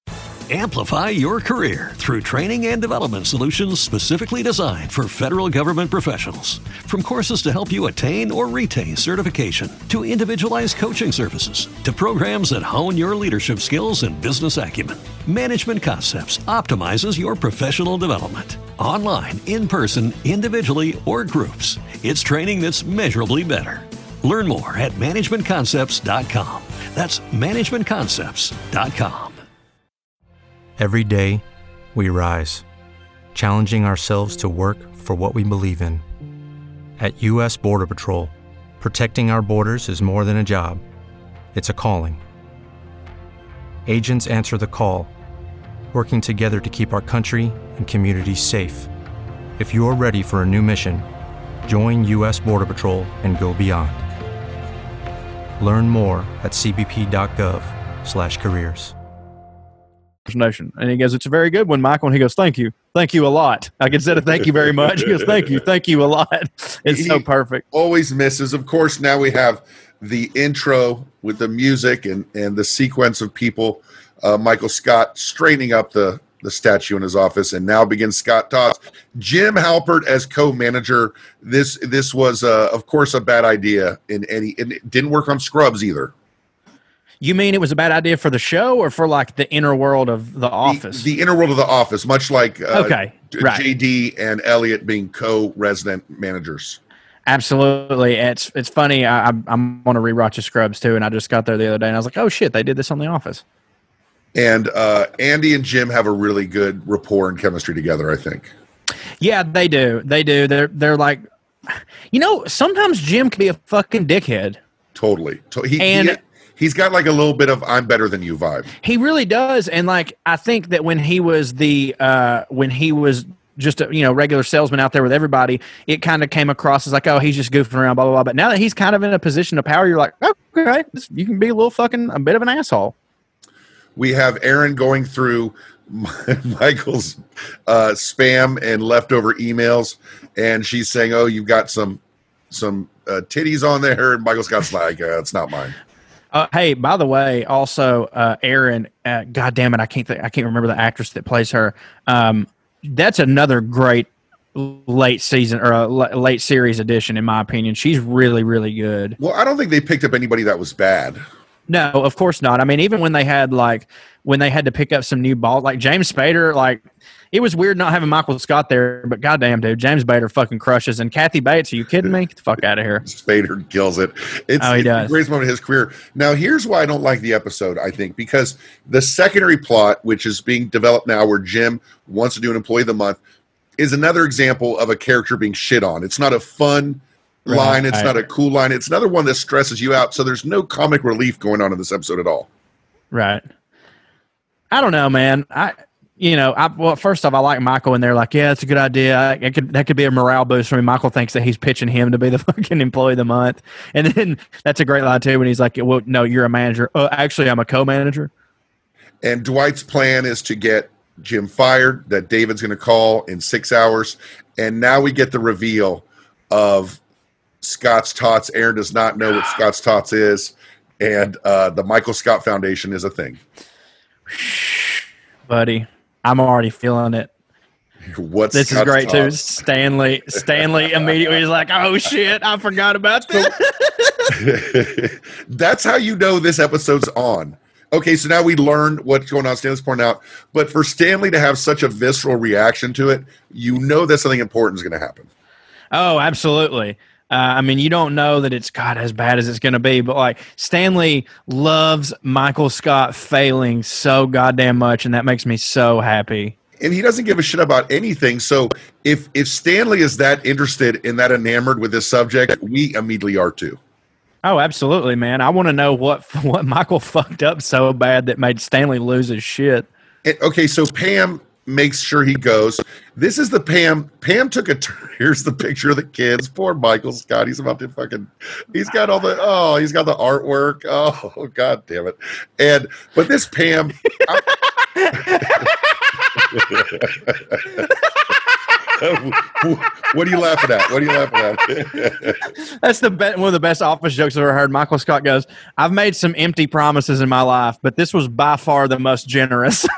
[SPEAKER 4] Amplify your career through training and development solutions specifically designed for federal government professionals. From courses to help you attain or retain certification, to individualized coaching services, to programs that hone your leadership skills and business acumen, Management Concepts optimizes your professional development. Online, in person, individually, or groups, it's training that's measurably better. Learn more at managementconcepts.com. That's managementconcepts.com.
[SPEAKER 5] Every day, we rise, challenging ourselves to work for what we believe in. At U.S. Border Patrol, protecting our borders is more than a job, it's a calling. Agents answer the call, working together to keep our country and communities safe. If you're ready for a new mission, join U.S. Border Patrol and go beyond. Learn more at cbp.gov/careers.
[SPEAKER 3] Nation. And he goes, It's a very good one, Michael. And he goes, Thank you. Thank you a lot. Like instead of thank you very much, he goes, Thank you. Thank you a lot. It's so perfect.
[SPEAKER 2] always misses. Of course, now we have the intro with the music and and the sequence of people. Uh, Michael Scott straightening up the the statue in his office, and now begins Scott Tots. Jim Halpert as co-manager. This this was, uh, of course, a bad idea. In any, and it didn't work on Scrubs either.
[SPEAKER 3] You mean it was a bad idea for the show or for like the inner world of the
[SPEAKER 2] The,
[SPEAKER 3] office?
[SPEAKER 2] the inner world of the office, much like uh,
[SPEAKER 3] Okay, right.
[SPEAKER 2] JD and Elliot being co-resident managers.
[SPEAKER 3] Absolutely. It's it's funny. I, I'm, I'm on a rewatch of Scrubs too, and I just got there the other day and I was like, oh shit, they did this on The Office.
[SPEAKER 2] And uh, Andy and Jim have a really good rapport and chemistry together. I think.
[SPEAKER 3] Yeah, they do. They do. They're they're like, you know, sometimes Jim can be a fucking dickhead.
[SPEAKER 2] Totally. To- He,
[SPEAKER 3] And-
[SPEAKER 2] he he's got like a little bit of "I'm better than you" vibe.
[SPEAKER 3] He really does. And like, I think that when he was the uh when he was just a you know regular salesman out there with everybody, it kind of came across as like, oh, he's just goofing around, blah blah blah. But now that he's kind of in a position of power, you're like, okay, you can be a little fucking a bit of an asshole.
[SPEAKER 2] We have Erin going through Michael's uh, spam and leftover emails, and she's saying, "Oh, you've got some some uh, titties on there," and Michael Scott's like, uh, "It's not mine."
[SPEAKER 3] Uh, hey, by the way, also uh, Erin, uh, God damn it, I can't think, I can't remember the actress that plays her. Um, that's another great late season or a l- late series edition, in my opinion. She's really, really good.
[SPEAKER 2] Well, I don't think they picked up anybody that was bad.
[SPEAKER 3] No, of course not. I mean, even when they had like when they had to pick up some new ball, like James Spader, like it was weird not having Michael Scott there, but goddamn, dude, James Spader fucking crushes. And Kathy Bates, are you kidding me? Get the fuck out of here.
[SPEAKER 2] Spader kills it. It's,
[SPEAKER 3] Oh, he
[SPEAKER 2] it's the
[SPEAKER 3] does.
[SPEAKER 2] greatest moment of his career. Now, here's why I don't like the episode, I think, because the secondary plot, which is being developed now, where Jim wants to do an employee of the month, is another example of a character being shit on. It's not a fun line, it's
[SPEAKER 3] Right.
[SPEAKER 2] not a cool line. It's another one that stresses you out. So there's no comic relief going on in this episode at all.
[SPEAKER 3] Right. I don't know, man. I you know, I well, first off, I like Michael, and they're like, yeah, it's a good idea. I, it could that could be a morale boost for me. Michael thinks that he's pitching him to be the fucking employee of the month, and then that's a great line too when he's like, well, no, you're a manager. Oh, actually, I'm a co-manager.
[SPEAKER 2] And Dwight's plan is to get Jim fired, that David's going to call in six hours. And now we get the reveal of Scott's Tots. Erin does not know what Scott's Tots is. And uh, the Michael Scott Foundation is a thing.
[SPEAKER 3] buddy. I'm already feeling it.
[SPEAKER 2] What's
[SPEAKER 3] This is
[SPEAKER 2] Scott's
[SPEAKER 3] great too. Stanley, Stanley immediately is like, "Oh shit, I forgot about that."
[SPEAKER 2] That's how you know this episode's on. Okay, so now we learned what's going on. Stanley's pointing out, but for Stanley to have such a visceral reaction to it, you know that something important is going to happen.
[SPEAKER 3] Oh, absolutely. Uh, I mean, you don't know that it's God as bad as it's going to be, but like Stanley loves Michael Scott failing so goddamn much, and that makes me so happy.
[SPEAKER 2] and he doesn't give a shit about anything. So if if Stanley is that interested and that enamored with this subject, we immediately are too.
[SPEAKER 3] Oh, absolutely, man. I want to know what what Michael fucked up so bad that made Stanley lose his shit.
[SPEAKER 2] And, okay, so Pam makes sure he goes. This is the Pam. Pam took a. turn. Here's the picture of the kids. Poor Michael Scott. He's about to fucking. He's got all the. Oh, he's got the artwork. Oh, god damn it. And but this Pam. what are you laughing at? What are you laughing at?
[SPEAKER 3] That's the be- one of the best office jokes I've ever heard. Michael Scott goes, "I've made some empty promises in my life, but this was by far the most generous."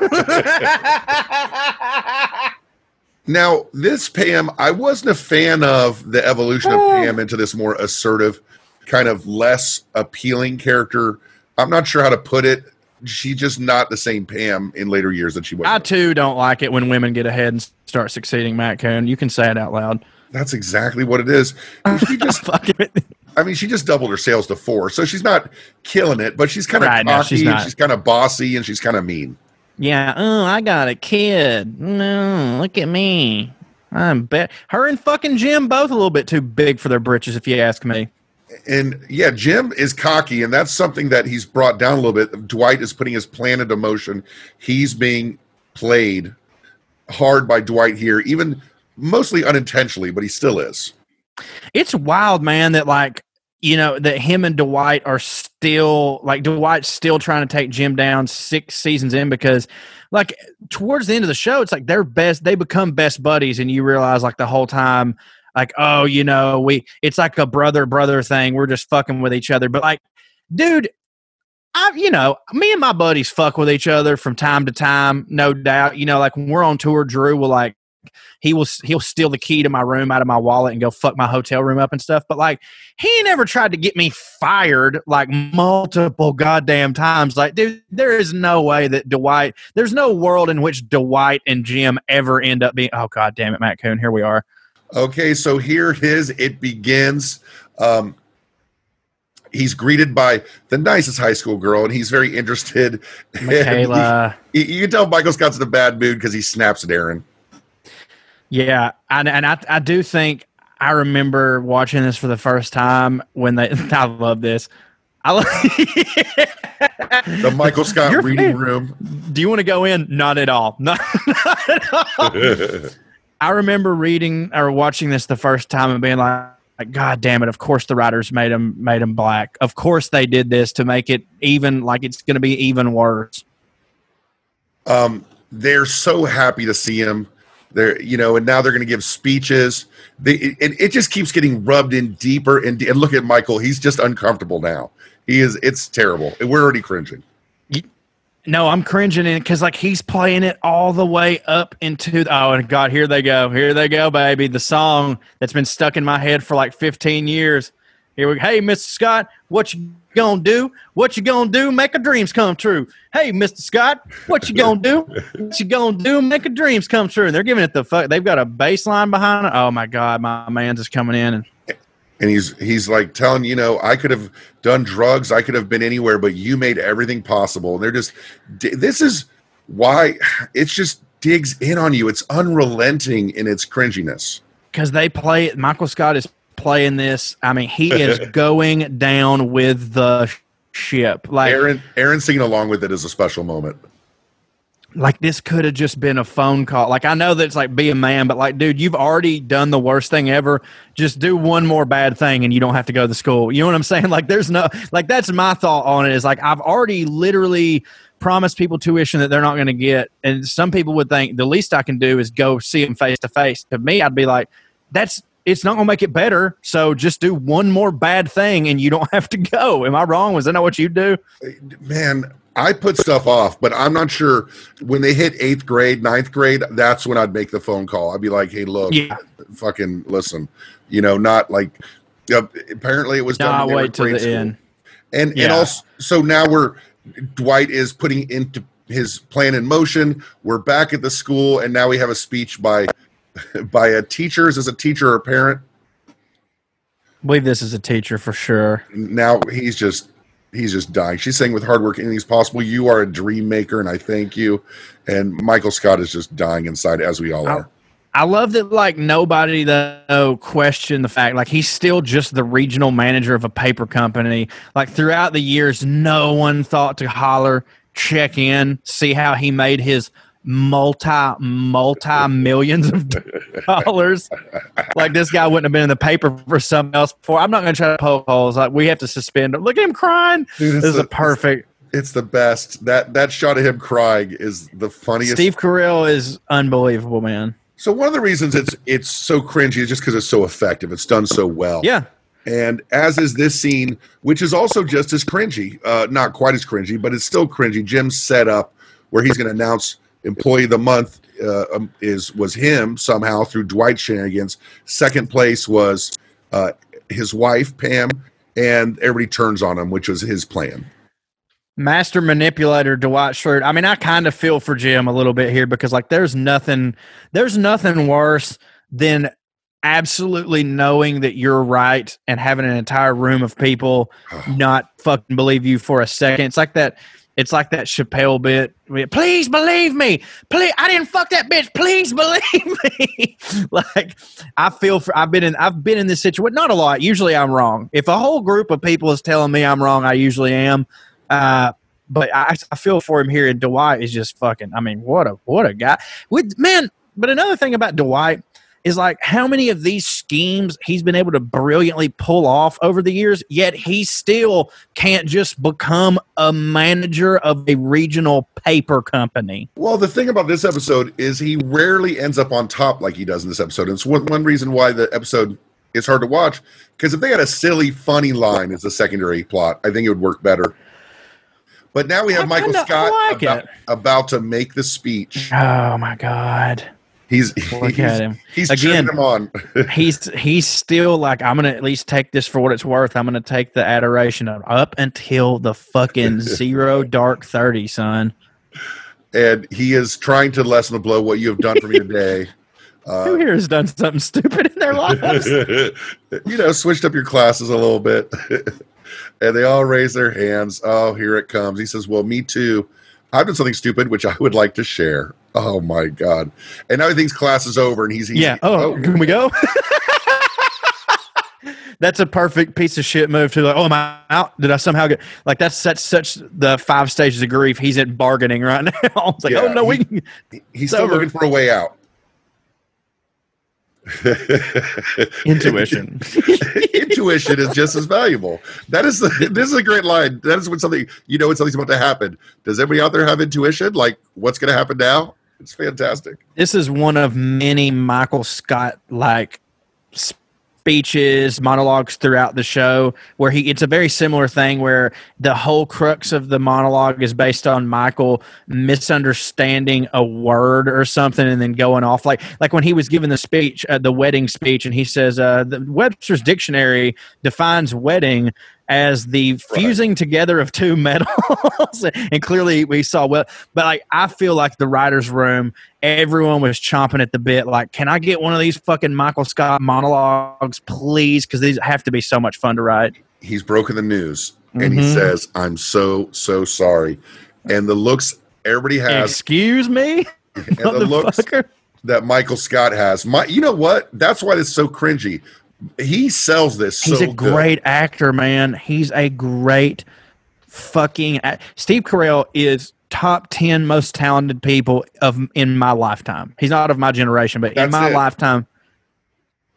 [SPEAKER 2] Now, this Pam, I wasn't a fan of the evolution of oh. Pam into this more assertive, kind of less appealing character. I'm not sure how to put it. She's just not the same Pam in later years that she was.
[SPEAKER 3] I too don't like it when women get ahead and start succeeding. Matt Coon, you can say it out loud.
[SPEAKER 2] That's exactly what it is. She just. I mean, she just doubled her sales to four, so she's not killing it, but she's kind of
[SPEAKER 3] Right,
[SPEAKER 2] cocky
[SPEAKER 3] no, she's
[SPEAKER 2] she's kind of bossy and she's kind of mean.
[SPEAKER 3] Yeah. Oh, I got a kid. No, look at me. I'm bet her and fucking Jim both a little bit too big for their britches, if you ask me.
[SPEAKER 2] And yeah, Jim is cocky, and that's something that he's brought down a little bit. Dwight is putting his plan into motion. He's being played hard by Dwight here, even mostly unintentionally, but he still is.
[SPEAKER 3] It's wild, man, that like, you know, that him and Dwight are still like Dwight's still trying to take Jim down six seasons in because like towards the end of the show, it's like they're best they become best buddies and you realize like the whole time, like, oh, you know, we it's like a brother brother thing. We're just fucking with each other. But like, dude, I, you know, me and my buddies fuck with each other from time to time, no doubt. You know, like when we're on tour, Drew will like he will he'll steal the key to my room out of my wallet and go fuck my hotel room up and stuff. But like he never tried to get me fired like multiple goddamn times. Like, dude, there is no way that Dwight. There's no world in which Dwight and Jim ever end up being. Oh god damn it, Matt Coon, here we are.
[SPEAKER 2] Okay, so here it is. It begins. Um, he's greeted by the nicest high school girl, and he's very interested.
[SPEAKER 3] Michaela.
[SPEAKER 2] he- you can tell Michael Scott's in a bad mood because he snaps at Erin.
[SPEAKER 3] Yeah, and and I I do think I remember watching this for the first time when they. I love this. I love,
[SPEAKER 2] The Michael Scott reading room.
[SPEAKER 3] Do you want to go in? Not at all. Not, not at all. I remember reading or watching this the first time and being like, like, God damn it! Of course the writers made him made him black. Of course they did this to make it even like it's going to be even worse.
[SPEAKER 2] um, they're so happy to see him. They're, you know, and now they're going to give speeches. They, it, it just keeps getting rubbed in deeper and, and look at Michael. He's just uncomfortable now. He is. It's terrible. And We're already cringing.
[SPEAKER 3] No, I'm cringing in because like he's playing it all the way up into oh and God, here they go, here they go, baby. The song that's been stuck in my head for like 15 years. Here we Hey, Mr. Scott, what you gonna do? What you gonna do? Make our dreams come true. Hey, Mr. Scott, what you gonna do? What you gonna do? Make our dreams come true. And they're giving it the fuck. They've got a bass line behind it. Oh my god, my man's is coming in and
[SPEAKER 2] and he's he's like telling you know I could have done drugs, I could have been anywhere, but you made everything possible. And they're just this is why it's just digs in on you. It's unrelenting in its cringiness.
[SPEAKER 3] because they play Michael Scott is playing this. I mean, he is going down with the ship. Like
[SPEAKER 2] Erin Erin singing along with it is a special moment.
[SPEAKER 3] Like this could have just been a phone call. Like I know that it's like be a man, but like, dude, you've already done the worst thing ever. Just do one more bad thing, and you don't have to go to school. You know what I'm saying? Like, there's no like that's my thought on it. Is like I've already literally promised people tuition that they're not going to get, and some people would think the least I can do is go see them face to face. To me, I'd be like, that's it's not going to make it better. So just do one more bad thing, and you don't have to go. Am I wrong? Was that not what you do?
[SPEAKER 2] Man, I put stuff off, but I'm not sure when they hit eighth grade, ninth grade, that's when I'd make the phone call. I'd be like, hey, look,
[SPEAKER 3] Yeah.
[SPEAKER 2] fucking listen, you know, not like uh, apparently it was
[SPEAKER 3] No,
[SPEAKER 2] done.
[SPEAKER 3] I
[SPEAKER 2] when they
[SPEAKER 3] wait till the
[SPEAKER 2] school.
[SPEAKER 3] end.
[SPEAKER 2] And and also so now we're Dwight is putting into his plan in motion. We're back at the school, and now we have a speech by by a teacher. Is this a teacher or a parent?
[SPEAKER 3] I believe this is a teacher for sure.
[SPEAKER 2] Now he's just he's just dying. She's saying with hard work anything's possible. You are a dream maker, and I thank you. And Michael Scott is just dying inside, as we all are.
[SPEAKER 3] I love that like nobody though questioned the fact like he's still just the regional manager of a paper company. Like throughout the years, no one thought to holler, check in, see how he made his multi multi millions of dollars. like this guy wouldn't have been in the paper for something else before. I'm not going to try to poke holes. Like we have to suspend him. Look at him crying.
[SPEAKER 2] Dude,
[SPEAKER 3] this is
[SPEAKER 2] the-
[SPEAKER 3] a perfect.
[SPEAKER 2] It's the best. That that shot of him crying is the funniest.
[SPEAKER 3] Steve Carell is unbelievable, man.
[SPEAKER 2] So one of the reasons it's it's so cringy is just because it's so effective. It's done so well.
[SPEAKER 3] Yeah.
[SPEAKER 2] And as is this scene, which is also just as cringy, uh, not quite as cringy, but it's still cringy. Jim's set up where he's going to announce employee of the month uh, um, is was him somehow through Dwight shenanigans. Second place was uh, his wife Pam, and everybody turns on him, which was his plan.
[SPEAKER 3] master manipulator Dwight Schrute. I mean, I kind of feel for Jim a little bit here because like there's nothing there's nothing worse than absolutely knowing that you're right and having an entire room of people not fucking believe you for a second. It's like that it's like that Chappelle bit. Please believe me. Please I didn't fuck that bitch. Please believe me. like I feel for I've been in I've been in this situation not a lot. Usually I'm wrong. If a whole group of people is telling me I'm wrong, I usually am. Uh, but I, I feel for him here, and Dwight is just fucking. I mean, what a what a guy. With man, but another thing about Dwight is like how many of these schemes he's been able to brilliantly pull off over the years. Yet he still can't just become a manager of a regional paper company.
[SPEAKER 2] Well, the thing about this episode is he rarely ends up on top like he does in this episode. And it's one, one reason why the episode is hard to watch. Because if they had a silly, funny line as a secondary plot, I think it would work better. But now we have
[SPEAKER 3] I
[SPEAKER 2] Michael Scott
[SPEAKER 3] like
[SPEAKER 2] about, about to make the speech.
[SPEAKER 3] Oh my god.
[SPEAKER 2] He's
[SPEAKER 3] Look
[SPEAKER 2] he's,
[SPEAKER 3] at him.
[SPEAKER 2] He's
[SPEAKER 3] Again.
[SPEAKER 2] him on.
[SPEAKER 3] he's he's still like I'm gonna at least take this for what it's worth. I'm gonna take the adoration of up until the fucking zero dark thirty, son.
[SPEAKER 2] and he is trying to lessen the blow what you have done for me today.
[SPEAKER 3] Who here has done something stupid in their lives?
[SPEAKER 2] you know, switched up your classes a little bit. and they all raise their hands. Oh, here it comes. He says, Well, me too. I've done something stupid, which I would like to share. Oh my God. And now he thinks class is over and he's, he's
[SPEAKER 3] yeah. Oh, can we go? that's a perfect piece of shit move to like, oh, am I out? Did I somehow get like that's that's such the five stages of grief. He's at bargaining right now. it's like, oh,
[SPEAKER 2] Yeah,
[SPEAKER 3] oh no, we can
[SPEAKER 2] he's still
[SPEAKER 3] over.
[SPEAKER 2] looking for a way out.
[SPEAKER 3] intuition.
[SPEAKER 2] Intuition is just as valuable. That is the, this is a great line. That is when something you know when something's about to happen. Does everybody out there have intuition? Like what's going to happen now? It's fantastic.
[SPEAKER 3] this is one of many Michael Scott like speeches, monologues throughout the show where he it's a very similar thing where the whole crux of the monologue is based on Michael misunderstanding a word or something and then going off like like when he was giving the speech uh, the wedding speech and he says uh, the Webster's dictionary defines wedding as the fusing together of two metals and clearly we saw well but like i feel like the writers room everyone was chomping at the bit like can i get one of these fucking michael scott monologues please because these have to be so much fun to write
[SPEAKER 2] He's broken the news and he
[SPEAKER 3] Mhm.
[SPEAKER 2] says, I'm so, so sorry. And the looks everybody has
[SPEAKER 3] excuse me
[SPEAKER 2] and the looks that Michael Scott has. My, you know what? That's why it's so cringy. He sells this
[SPEAKER 3] he's
[SPEAKER 2] so
[SPEAKER 3] a great actor man he's a great fucking steve carell is top 10 most talented people of in my lifetime he's not of my generation but in my
[SPEAKER 2] it.
[SPEAKER 3] lifetime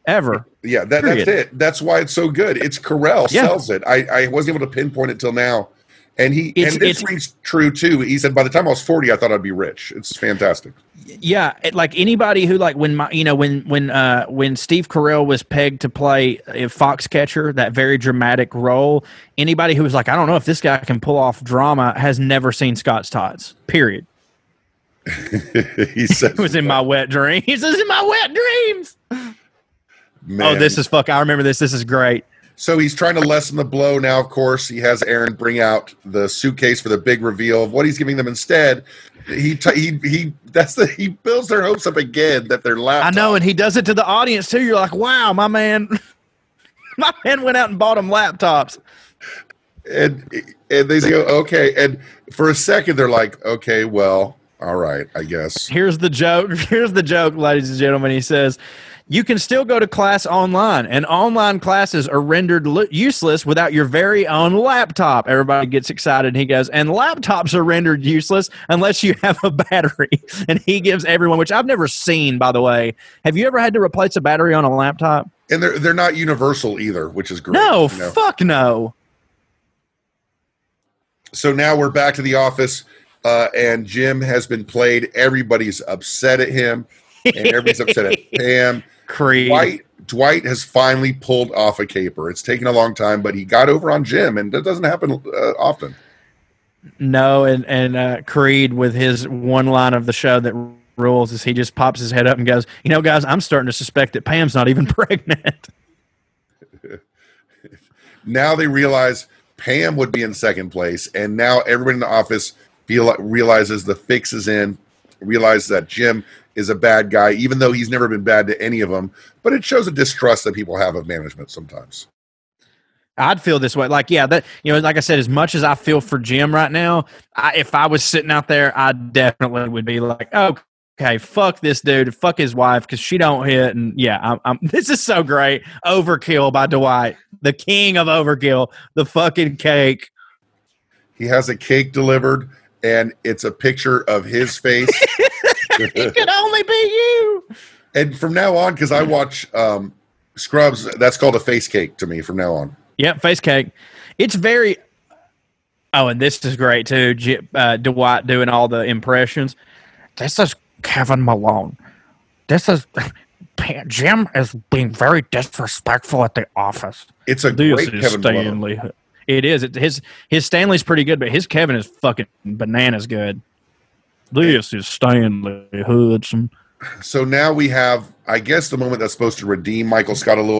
[SPEAKER 3] ever.
[SPEAKER 2] Yeah, that, that's it. That's why it's so good. It's Carell
[SPEAKER 3] Yeah.
[SPEAKER 2] sells it. I, I wasn't able to pinpoint it till now. And he
[SPEAKER 3] It's-
[SPEAKER 2] and this rings true too. He said by the time I was 40, I thought I'd be rich. It's fantastic.
[SPEAKER 3] yeah it, like anybody who like when my you know when when uh when steve carell was pegged to play foxcatcher that very dramatic role anybody who was like i don't know if this guy can pull off drama has never seen scott's tots period
[SPEAKER 2] he says
[SPEAKER 3] it was in my wet dreams he says in my wet dreams
[SPEAKER 2] Man.
[SPEAKER 3] oh this is fuck i remember this this is great
[SPEAKER 2] So he's trying to lessen the blow now. Of course, he has Erin bring out the suitcase for the big reveal of what he's giving them instead. He t- he he. That's the he builds their hopes up again that they're
[SPEAKER 3] I know, and he does it to the audience too. You're like, wow, my man, my man went out and bought them laptops.
[SPEAKER 2] and and they go okay. And for a second, they're like, okay, well, all right, I guess.
[SPEAKER 3] Here's the joke. Here's the joke, ladies and gentlemen. He says, you can still go to class online, and online classes are rendered useless without your very own laptop. Everybody gets excited. and He goes, and laptops are rendered useless unless you have a battery. And he gives everyone, which I've never seen, by the way. Have you ever had to replace a battery on a laptop?
[SPEAKER 2] And they're they're not universal either, which is great.
[SPEAKER 3] No,
[SPEAKER 2] you know.
[SPEAKER 3] fuck no.
[SPEAKER 2] so now we're back to the office, uh, and Jim has been played. Everybody's upset at him, and everybody's upset at Pam.
[SPEAKER 3] Creed.
[SPEAKER 2] Dwight Dwight has finally pulled off a caper. It's taken a long time, but he got over on Jim, and that doesn't happen uh, often.
[SPEAKER 3] No, and and uh, Creed with his one line of the show that rules is he just pops his head up and goes, "You know, guys, I'm starting to suspect that Pam's not even pregnant."
[SPEAKER 2] Now they realize Pam would be in second place, and now everybody in the office feel realizes the fix is in. Realizes that Jim is a bad guy, even though he's never been bad to any of them. But it shows a distrust that people have of management sometimes.
[SPEAKER 3] I'd feel this way. Like, yeah, that you know, like I said, as much as I feel for Jim right now, I, if I was sitting out there, I definitely would be like, okay, fuck this dude, fuck his wife because she don't hit, and yeah, I'm, I'm. This is so great. Overkill by Dwight, the king of overkill, the fucking cake.
[SPEAKER 2] He has a cake delivered, and it's a picture of his face.
[SPEAKER 3] It could only be you.
[SPEAKER 2] and from now on, because I watch um, Scrubs, that's called a face cake to me from now on.
[SPEAKER 3] Yep, face cake. It's very. Oh, and this is great too. J- Uh, Dwight doing all the impressions. This is Kevin Malone. This is Jim is being very disrespectful at the office.
[SPEAKER 2] It's a
[SPEAKER 3] This
[SPEAKER 2] great
[SPEAKER 3] is
[SPEAKER 2] Kevin Malone.
[SPEAKER 3] Stanley. It is. It, his his Stanley's pretty good, but his Kevin is fucking bananas good. This is Stanley Hudson.
[SPEAKER 2] So now we have, I guess, the moment that's supposed to redeem Michael Scott a little.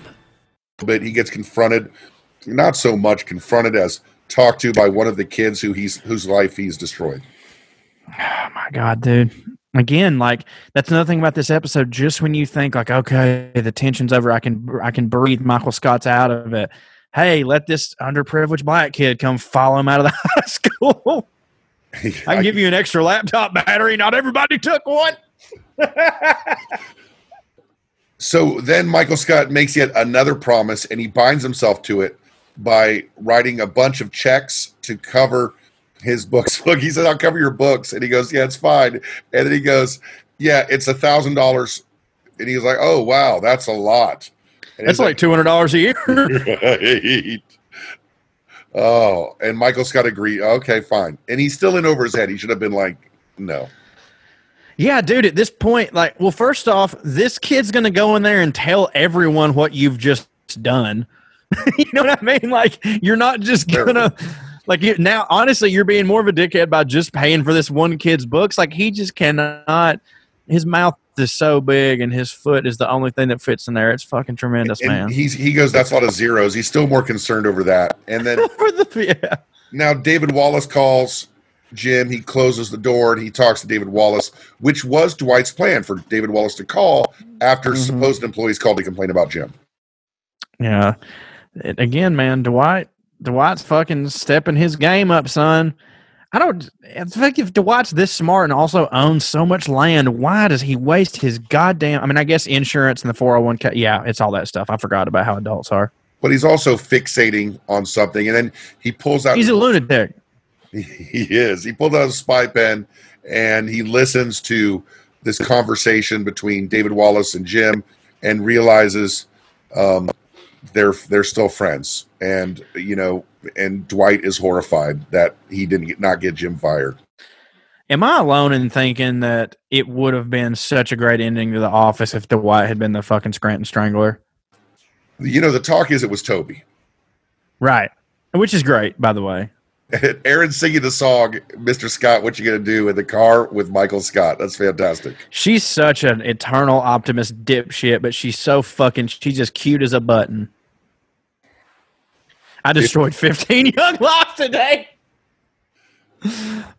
[SPEAKER 2] bit. He gets confronted, not so much confronted as talked to by one of the kids who he's whose life he's destroyed.
[SPEAKER 3] Oh my god, dude. Again, like that's another thing about this episode. Just when you think like, okay, the tension's over, I can I can breathe. Michael Scott's out of it. Hey, let this underprivileged black kid come follow him out of the high school. I can give you an extra laptop battery. Not everybody took one.
[SPEAKER 2] So then Michael Scott makes yet another promise and he binds himself to it by writing a bunch of checks to cover his books. Look, he said, I'll cover your books. And he goes, Yeah, it's fine. And then he goes, Yeah, it's a thousand dollars. And he's like, Oh wow, that's a lot. And
[SPEAKER 3] That's like two hundred dollars a year.
[SPEAKER 2] right. Oh, and Michael Scott agreed. Okay, fine. And he's still in over his head. He should have been like, no.
[SPEAKER 3] Yeah, dude, at this point, like, well, first off, this kid's going to go in there and tell everyone what you've just done. you know what I mean? Like, you're not just going to, like, you, now, honestly, you're being more of a dickhead by just paying for this one kid's books. Like, he just cannot, his mouth is so big and his foot is the only thing that fits in there. It's fucking tremendous,
[SPEAKER 2] And
[SPEAKER 3] man.
[SPEAKER 2] he's he goes, that's a lot of zeros. He's still more concerned over that. And then
[SPEAKER 3] the, yeah.
[SPEAKER 2] now David Wallace calls Jim. He closes the door and he talks to David Wallace, which was Dwight's plan for David Wallace to call after
[SPEAKER 3] Mhm.
[SPEAKER 2] supposed employees called to complain about Jim.
[SPEAKER 3] Yeah. It- again, man, Dwight Dwight's fucking stepping his game up, son. I don't in fact if Dwight's this smart and also owns so much land, why does he waste his goddamn I mean, I guess insurance and the 401k yeah, it's all that stuff. I forgot about how adults are.
[SPEAKER 2] But he's also fixating on something. And then he pulls out
[SPEAKER 3] He's a lunatic.
[SPEAKER 2] He is. He pulled out a spy pen and he listens to this conversation between David Wallace and Jim and realizes um, they're they're still friends. And you know, and Dwight is horrified that he didn't get, not get Jim fired.
[SPEAKER 3] Am I alone in thinking that it would have been such a great ending to the office if Dwight had been the fucking Scranton Strangler?
[SPEAKER 2] You know, the talk is it was Toby.
[SPEAKER 3] Right. Which is great, by the way.
[SPEAKER 2] Erin singing the song, Mr. Scott, what you gonna do in the car with Michael Scott? That's fantastic.
[SPEAKER 3] She's such an eternal optimist dipshit, but she's so fucking. She's just cute as a button. I destroyed 15 young lives today.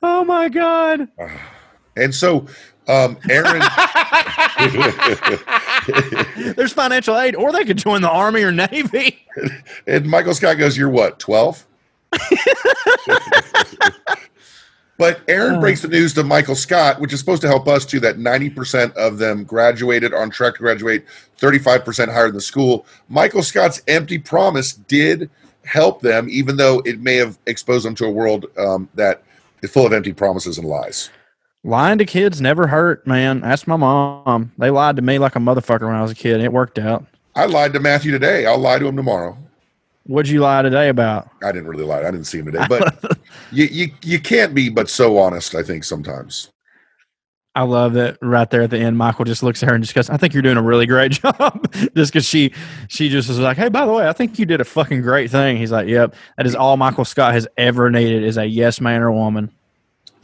[SPEAKER 3] Oh my god.
[SPEAKER 2] And so um Erin
[SPEAKER 3] There's financial aid, or they could join the army or navy.
[SPEAKER 2] And Michael Scott goes, You're what, 12? But Erin breaks the news to Michael Scott, which is supposed to help us too, that 90% of them graduated on track to graduate, 35% higher than the school. Michael Scott's empty promise did help them, even though it may have exposed them to a world um, that is full of empty promises and lies.
[SPEAKER 3] Lying to kids never hurt, man. Ask my mom. They lied to me like a motherfucker when I was a kid. and It worked out.
[SPEAKER 2] I lied to Matthew today. I'll lie to him tomorrow.
[SPEAKER 3] What'd you lie today about?
[SPEAKER 2] I didn't really lie. I didn't see him today, but you, you you can't be but so honest. I think sometimes.
[SPEAKER 3] I love that right there at the end. Michael just looks at her and just goes, "I think you're doing a really great job." just because she she just was like, "Hey, by the way, I think you did a fucking great thing." He's like, "Yep, that is all Michael Scott has ever needed is a yes man or woman."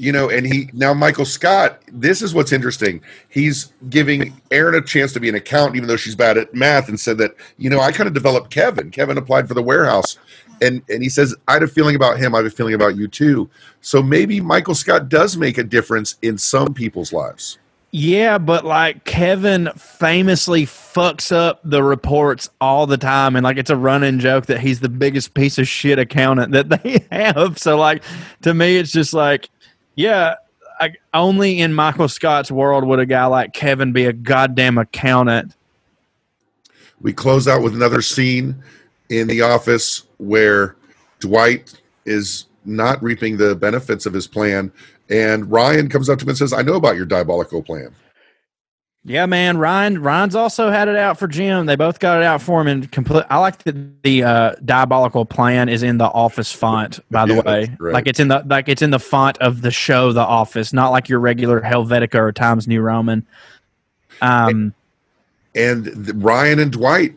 [SPEAKER 2] You know, and he now Michael Scott. This is what's interesting. He's giving Erin a chance to be an accountant, even though she's bad at math, and said that you know I kind of developed Kevin. Kevin applied for the warehouse, and and he says I had a feeling about him. I have a feeling about you too. So maybe Michael Scott does make a difference in some people's lives.
[SPEAKER 3] Yeah, but like Kevin famously fucks up the reports all the time, and like it's a running joke that he's the biggest piece of shit accountant that they have. So like to me, it's just like, yeah, I, only in Michael Scott's world would a guy like Kevin be a goddamn accountant.
[SPEAKER 2] We close out with another scene in the office where Dwight is not reaping the benefits of his plan, and Ryan comes up to him and says, "I know about your diabolical plan."
[SPEAKER 3] Yeah, man. Ryan Ryan's also had it out for Jim. They both got it out for him and complete. I like that the uh, diabolical plan is in the Office font. By the
[SPEAKER 2] Yeah,
[SPEAKER 3] way, like it's in the like it's in the font of the show, The Office, not like your regular Helvetica or Times New Roman. Um,
[SPEAKER 2] and th- Ryan and Dwight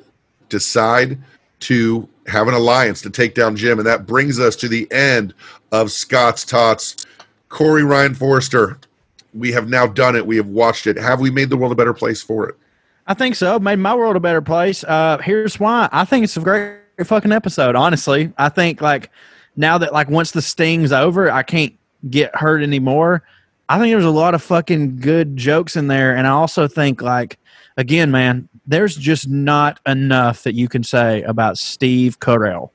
[SPEAKER 2] decide to have an alliance to take down Jim, and that brings us to the end of Scott's Tots. Corey Ryan Forrester, we have now done it. We have watched it. Have we made the world a better place for it?
[SPEAKER 3] I think so. Made my world a better place. Uh, here's why. I think it's a great fucking episode. Honestly, I think like now that like once the sting's over, I can't get hurt anymore. I think there's a lot of fucking good jokes in there, and I also think like again, man, there's just not enough that you can say about Steve Carell.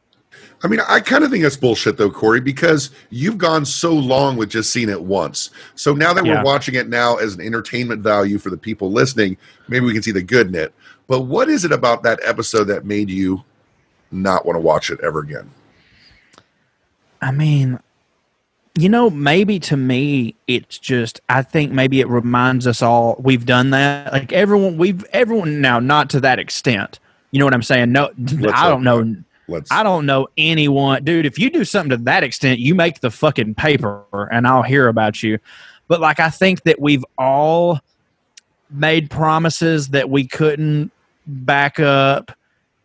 [SPEAKER 2] I mean, I kind of think that's bullshit, though, Corey, because you've gone so long with just seeing it once. So now that
[SPEAKER 3] Yeah.
[SPEAKER 2] we're watching it now as an entertainment value for the people listening, maybe we can see the good in it. But what is it about that episode that made you not want to watch it ever again?
[SPEAKER 3] I mean, you know, maybe to me, it's just, I think maybe it reminds us all we've done that. Like everyone, we've, everyone now, not to that extent. You know what I'm saying? No, I don't know.
[SPEAKER 2] Let's.
[SPEAKER 3] I don't know anyone, dude. If you do something to that extent, you make the fucking paper and I'll hear about you. But like, I think that we've all made promises that we couldn't back up.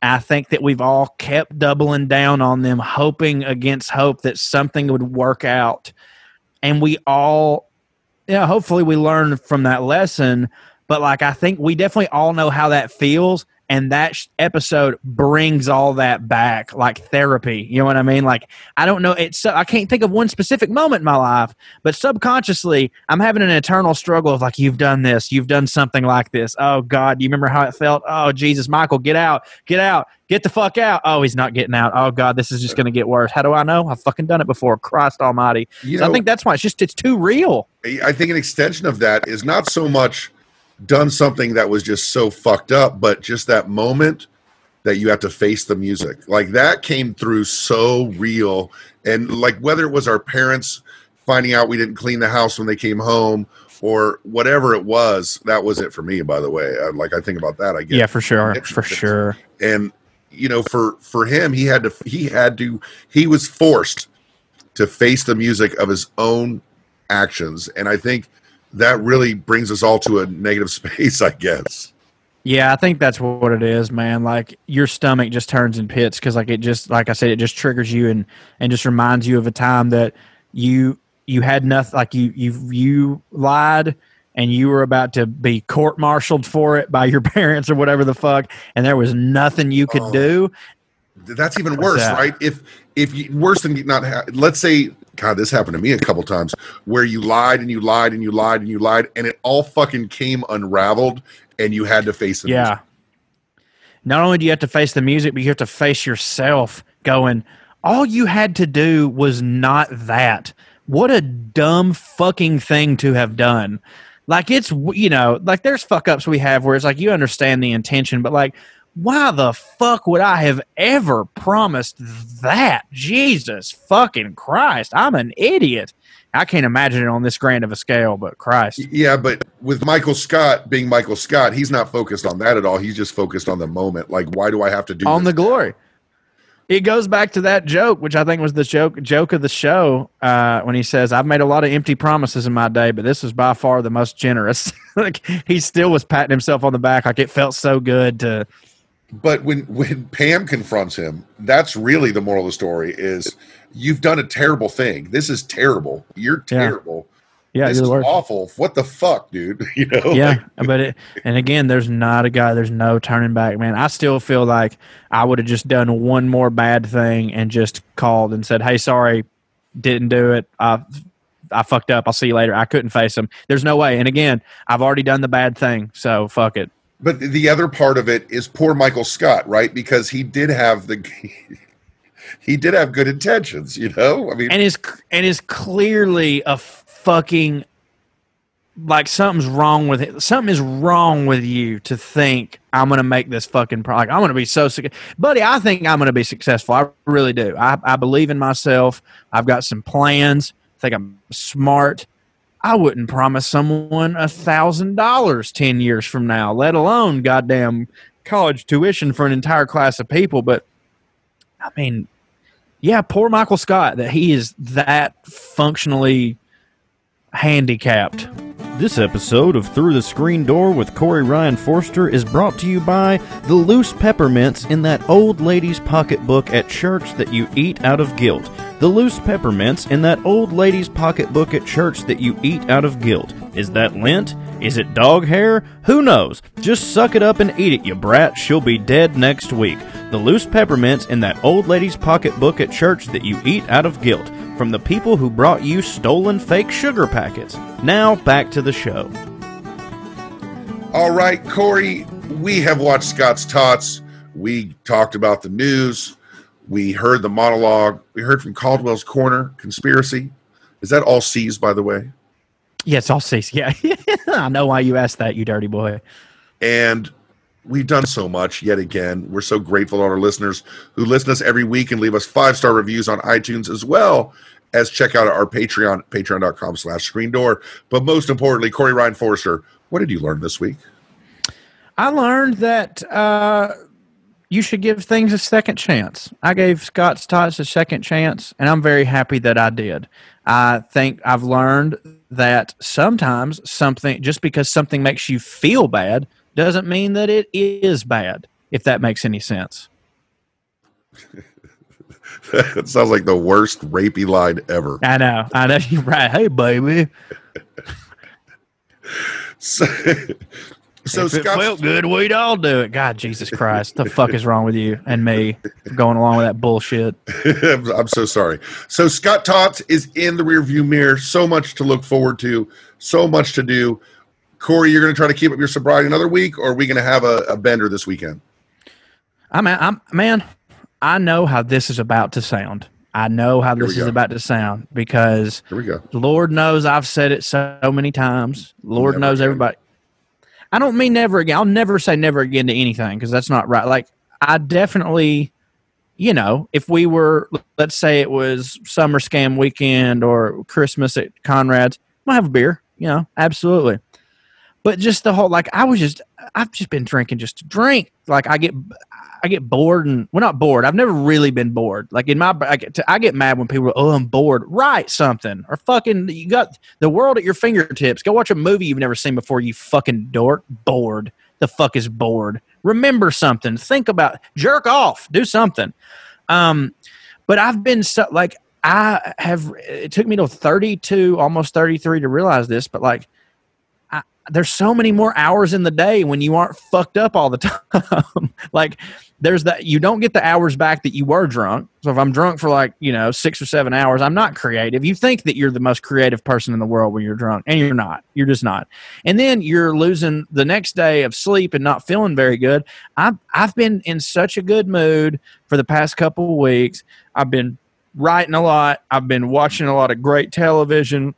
[SPEAKER 3] I think that we've all kept doubling down on them, hoping against hope that something would work out. And we all, yeah, hopefully we learned from that lesson. But like, I think we definitely all know how that feels and that sh- episode brings all that back like therapy you know what i mean? Like i don't know it's i can't think of one specific moment in my life but subconsciously i'm having an eternal struggle of like you've done this you've done something like this. Oh god do you remember how it felt? Oh jesus michael get out get out get the fuck out. Oh he's not getting out. Oh god this is just going to get worse. How do i know? I've fucking done it before. Christ almighty. So i think that's why it's just it's too real.
[SPEAKER 2] I think an extension of that is not so much done something that was just so fucked up, but just that moment that you have to face the music. Like that came through so real. And like whether it was our parents finding out we didn't clean the house when they came home or whatever it was, that was it for me, by the way. I, like I think about that, I get
[SPEAKER 3] yeah for sure for sure
[SPEAKER 2] and you know for for him he had to he had to he was forced to face the music of his own actions and i think that really brings us all to a negative space i guess
[SPEAKER 3] Yeah, I think that's what it is, man. Like your stomach just turns in pits because, like, it just, like I said, it just triggers you and and just reminds you of a time that you you had nothing, like you you you lied and you were about to be court-martialed for it by your parents or whatever the fuck, and there was nothing you could
[SPEAKER 2] Oh.
[SPEAKER 3] do.
[SPEAKER 2] that's even worse
[SPEAKER 3] that?
[SPEAKER 2] right if if you worse than not ha- let's say god this happened to me a couple times where you lied and you lied and you lied and you lied and it all fucking came unraveled and you had to face the
[SPEAKER 3] Yeah.
[SPEAKER 2] music.
[SPEAKER 3] Not only do you have to face the music, but you have to face yourself going, all you had to do was not that. What a dumb fucking thing to have done. Like, it's, you know, like there's fuck ups we have where it's like you understand the intention, but like, why the fuck would I have ever promised that? Jesus fucking Christ. I'm an idiot. I can't imagine it on this grand of a scale, but Christ.
[SPEAKER 2] Yeah, but with Michael Scott being Michael Scott, he's not focused on that at all. He's just focused on the moment. Like, why do I have to do
[SPEAKER 3] on
[SPEAKER 2] this?
[SPEAKER 3] the glory. It goes back to that joke, which I think was the joke joke of the show uh, when he says, "I've made a lot of empty promises in my day, but this was by far the most generous." like he still was patting himself on the back, like it felt so good to.
[SPEAKER 2] But when when Pam confronts him, that's really the moral of the story: is you've done a terrible thing. This is terrible. You're terrible.
[SPEAKER 3] Yeah,
[SPEAKER 2] this
[SPEAKER 3] you're
[SPEAKER 2] is
[SPEAKER 3] worst.
[SPEAKER 2] awful. What the fuck, dude? You know?
[SPEAKER 3] yeah,
[SPEAKER 2] Like,
[SPEAKER 3] but it, and again, there's not a guy. There's no turning back, man. I still feel like I would have just done one more bad thing and just called and said, "Hey, sorry, didn't do it. I I fucked up. I'll see you later." I couldn't face him. There's no way. And again, I've already done the bad thing, so fuck it.
[SPEAKER 2] But the other part of it is poor Michael Scott, right? Because he did have the he did have good intentions, you know? I mean
[SPEAKER 3] and is and is clearly a fucking like something's wrong with it. Something is wrong with you to think I'm gonna make this fucking product. I'm gonna be so sick, buddy. I think I'm gonna be successful. I really do. I, I believe in myself. I've got some plans. I think I'm smart. I wouldn't promise someone a thousand dollars ten years from now, let alone goddamn college tuition for an entire class of people. But I mean, yeah, poor Michael Scott that he is that functionally handicapped.
[SPEAKER 6] This episode of Through the Screen Door with Corey Ryan Forrester is brought to you by the loose peppermints in that old lady's pocketbook at church that you eat out of guilt. The loose peppermints in that old lady's pocketbook at church that you eat out of guilt. Is that lint? Is it dog hair? Who knows? Just suck it up and eat it, you brat. She'll be dead next week. The loose peppermints in that old lady's pocketbook at church that you eat out of guilt. From the people who brought you stolen fake sugar packets. Now back to the show.
[SPEAKER 2] All right, Corey, we have watched Scott's Tots. We talked about the news. We heard the monologue. We heard from Caldwell's Corner, conspiracy. Is that all C's, by the way?
[SPEAKER 3] Yeah, it's all C's. Yeah, I know why you asked that, you dirty boy.
[SPEAKER 2] And we've done so much yet again. We're so grateful to our listeners who listen to us every week and leave us five star reviews on iTunes as well as check out our Patreon, patreon.com slash screen door. But most importantly, Corey Ryan Forrester, what did you learn this week?
[SPEAKER 3] I learned that uh, you should give things a second chance. I gave Scott's Tots a second chance, and I'm very happy that I did. I think I've learned that sometimes something, just because something makes you feel bad, doesn't mean that it is bad, if that makes any sense.
[SPEAKER 2] that sounds like the worst rapey line ever.
[SPEAKER 3] I know. I know. You're right. Hey, baby.
[SPEAKER 2] So, so
[SPEAKER 3] if it
[SPEAKER 2] Scott,
[SPEAKER 3] felt good, we'd all do it. God, Jesus Christ. the fuck is wrong with you and me going along with that bullshit?
[SPEAKER 2] I'm, I'm so sorry. So Scott Tots is in the rearview mirror. So much to look forward to. So much to do. Corey, you're going to try to keep up your sobriety another week, or are we going to have a, a bender this weekend?
[SPEAKER 3] I'm, I'm, man, I know how this is about to sound. I know how this is about to sound because
[SPEAKER 2] Here we go.
[SPEAKER 3] Lord knows I've said it so many times. Lord
[SPEAKER 2] Never
[SPEAKER 3] knows
[SPEAKER 2] again.
[SPEAKER 3] everybody. I don't mean never again. I'll never say never again to anything because that's not right. Like I definitely, you know, if we were, let's say it was summer scam weekend or Christmas at Conrad's, I'll have a beer. You know, absolutely. But just the whole like I was just I've just been drinking just to drink. Like I get I get bored and well not bored. I've never really been bored. Like in my I get, I get mad when people are, oh I'm bored. Write something or fucking you got the world at your fingertips. Go watch a movie you've never seen before. You fucking dork. Bored. The fuck is bored. Remember something. Think about jerk off. Do something. Um, but I've been so like I have. It took me to 32, almost 33 to realize this. But like there's so many more hours in the day when you aren't fucked up all the time. like there's that you don't get the hours back that you were drunk. So if I'm drunk for like, you know, 6 or 7 hours, I'm not creative. You think that you're the most creative person in the world when you're drunk and you're not. You're just not. And then you're losing the next day of sleep and not feeling very good. I've I've been in such a good mood for the past couple of weeks. I've been writing a lot. I've been watching a lot of great television.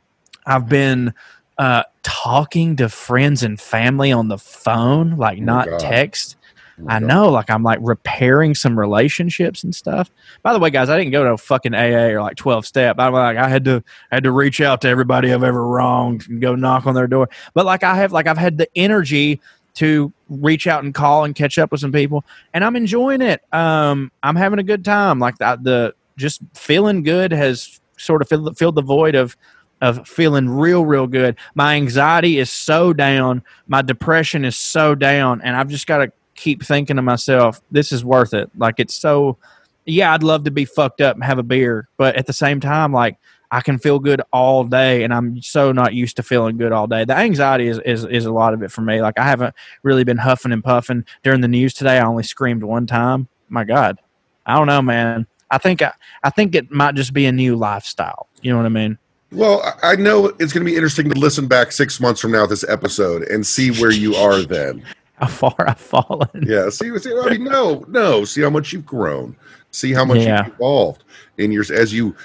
[SPEAKER 3] I've been uh, talking to friends and family on the phone, like not
[SPEAKER 2] God.
[SPEAKER 3] text.
[SPEAKER 2] Oh,
[SPEAKER 3] I
[SPEAKER 2] God.
[SPEAKER 3] know, like I'm like repairing some relationships and stuff. By the way, guys, I didn't go to fucking AA or like 12 step. I'm like I had to I had to reach out to everybody I've ever wronged and go knock on their door. But like I have like I've had the energy to reach out and call and catch up with some people and I'm enjoying it. Um I'm having a good time. Like the, the just feeling good has sort of filled, filled the void of of feeling real real good. My anxiety is so down, my depression is so down and I've just got to keep thinking to myself, this is worth it. Like it's so yeah, I'd love to be fucked up and have a beer, but at the same time like I can feel good all day and I'm so not used to feeling good all day. The anxiety is, is is a lot of it for me. Like I haven't really been huffing and puffing during the news today. I only screamed one time. My God. I don't know, man. I think I, I think it might just be a new lifestyle. You know what I mean?
[SPEAKER 2] Well, I know it's going to be interesting to listen back six months from now, this episode, and see where you are then.
[SPEAKER 3] How far I've fallen.
[SPEAKER 2] Yeah, see, see I mean, no, no, see how much you've grown, see how much
[SPEAKER 3] Yeah.
[SPEAKER 2] you've evolved in your as you,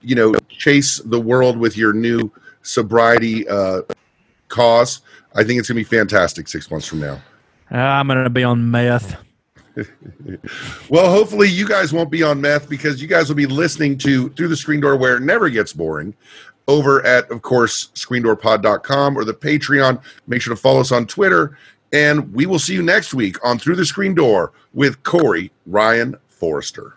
[SPEAKER 2] you know, chase the world with your new sobriety uh, cause. I think it's going to be fantastic six months from now.
[SPEAKER 3] Uh, I'm gonna be on meth.
[SPEAKER 2] Well, hopefully you guys won't be on meth because you guys will be listening to Through the Screen Door where it never gets boring over at, of course, screendoorpod.com or the Patreon. Make sure to follow us on Twitter. And we will see you next week on Through the Screen Door with Corey Ryan Forrester.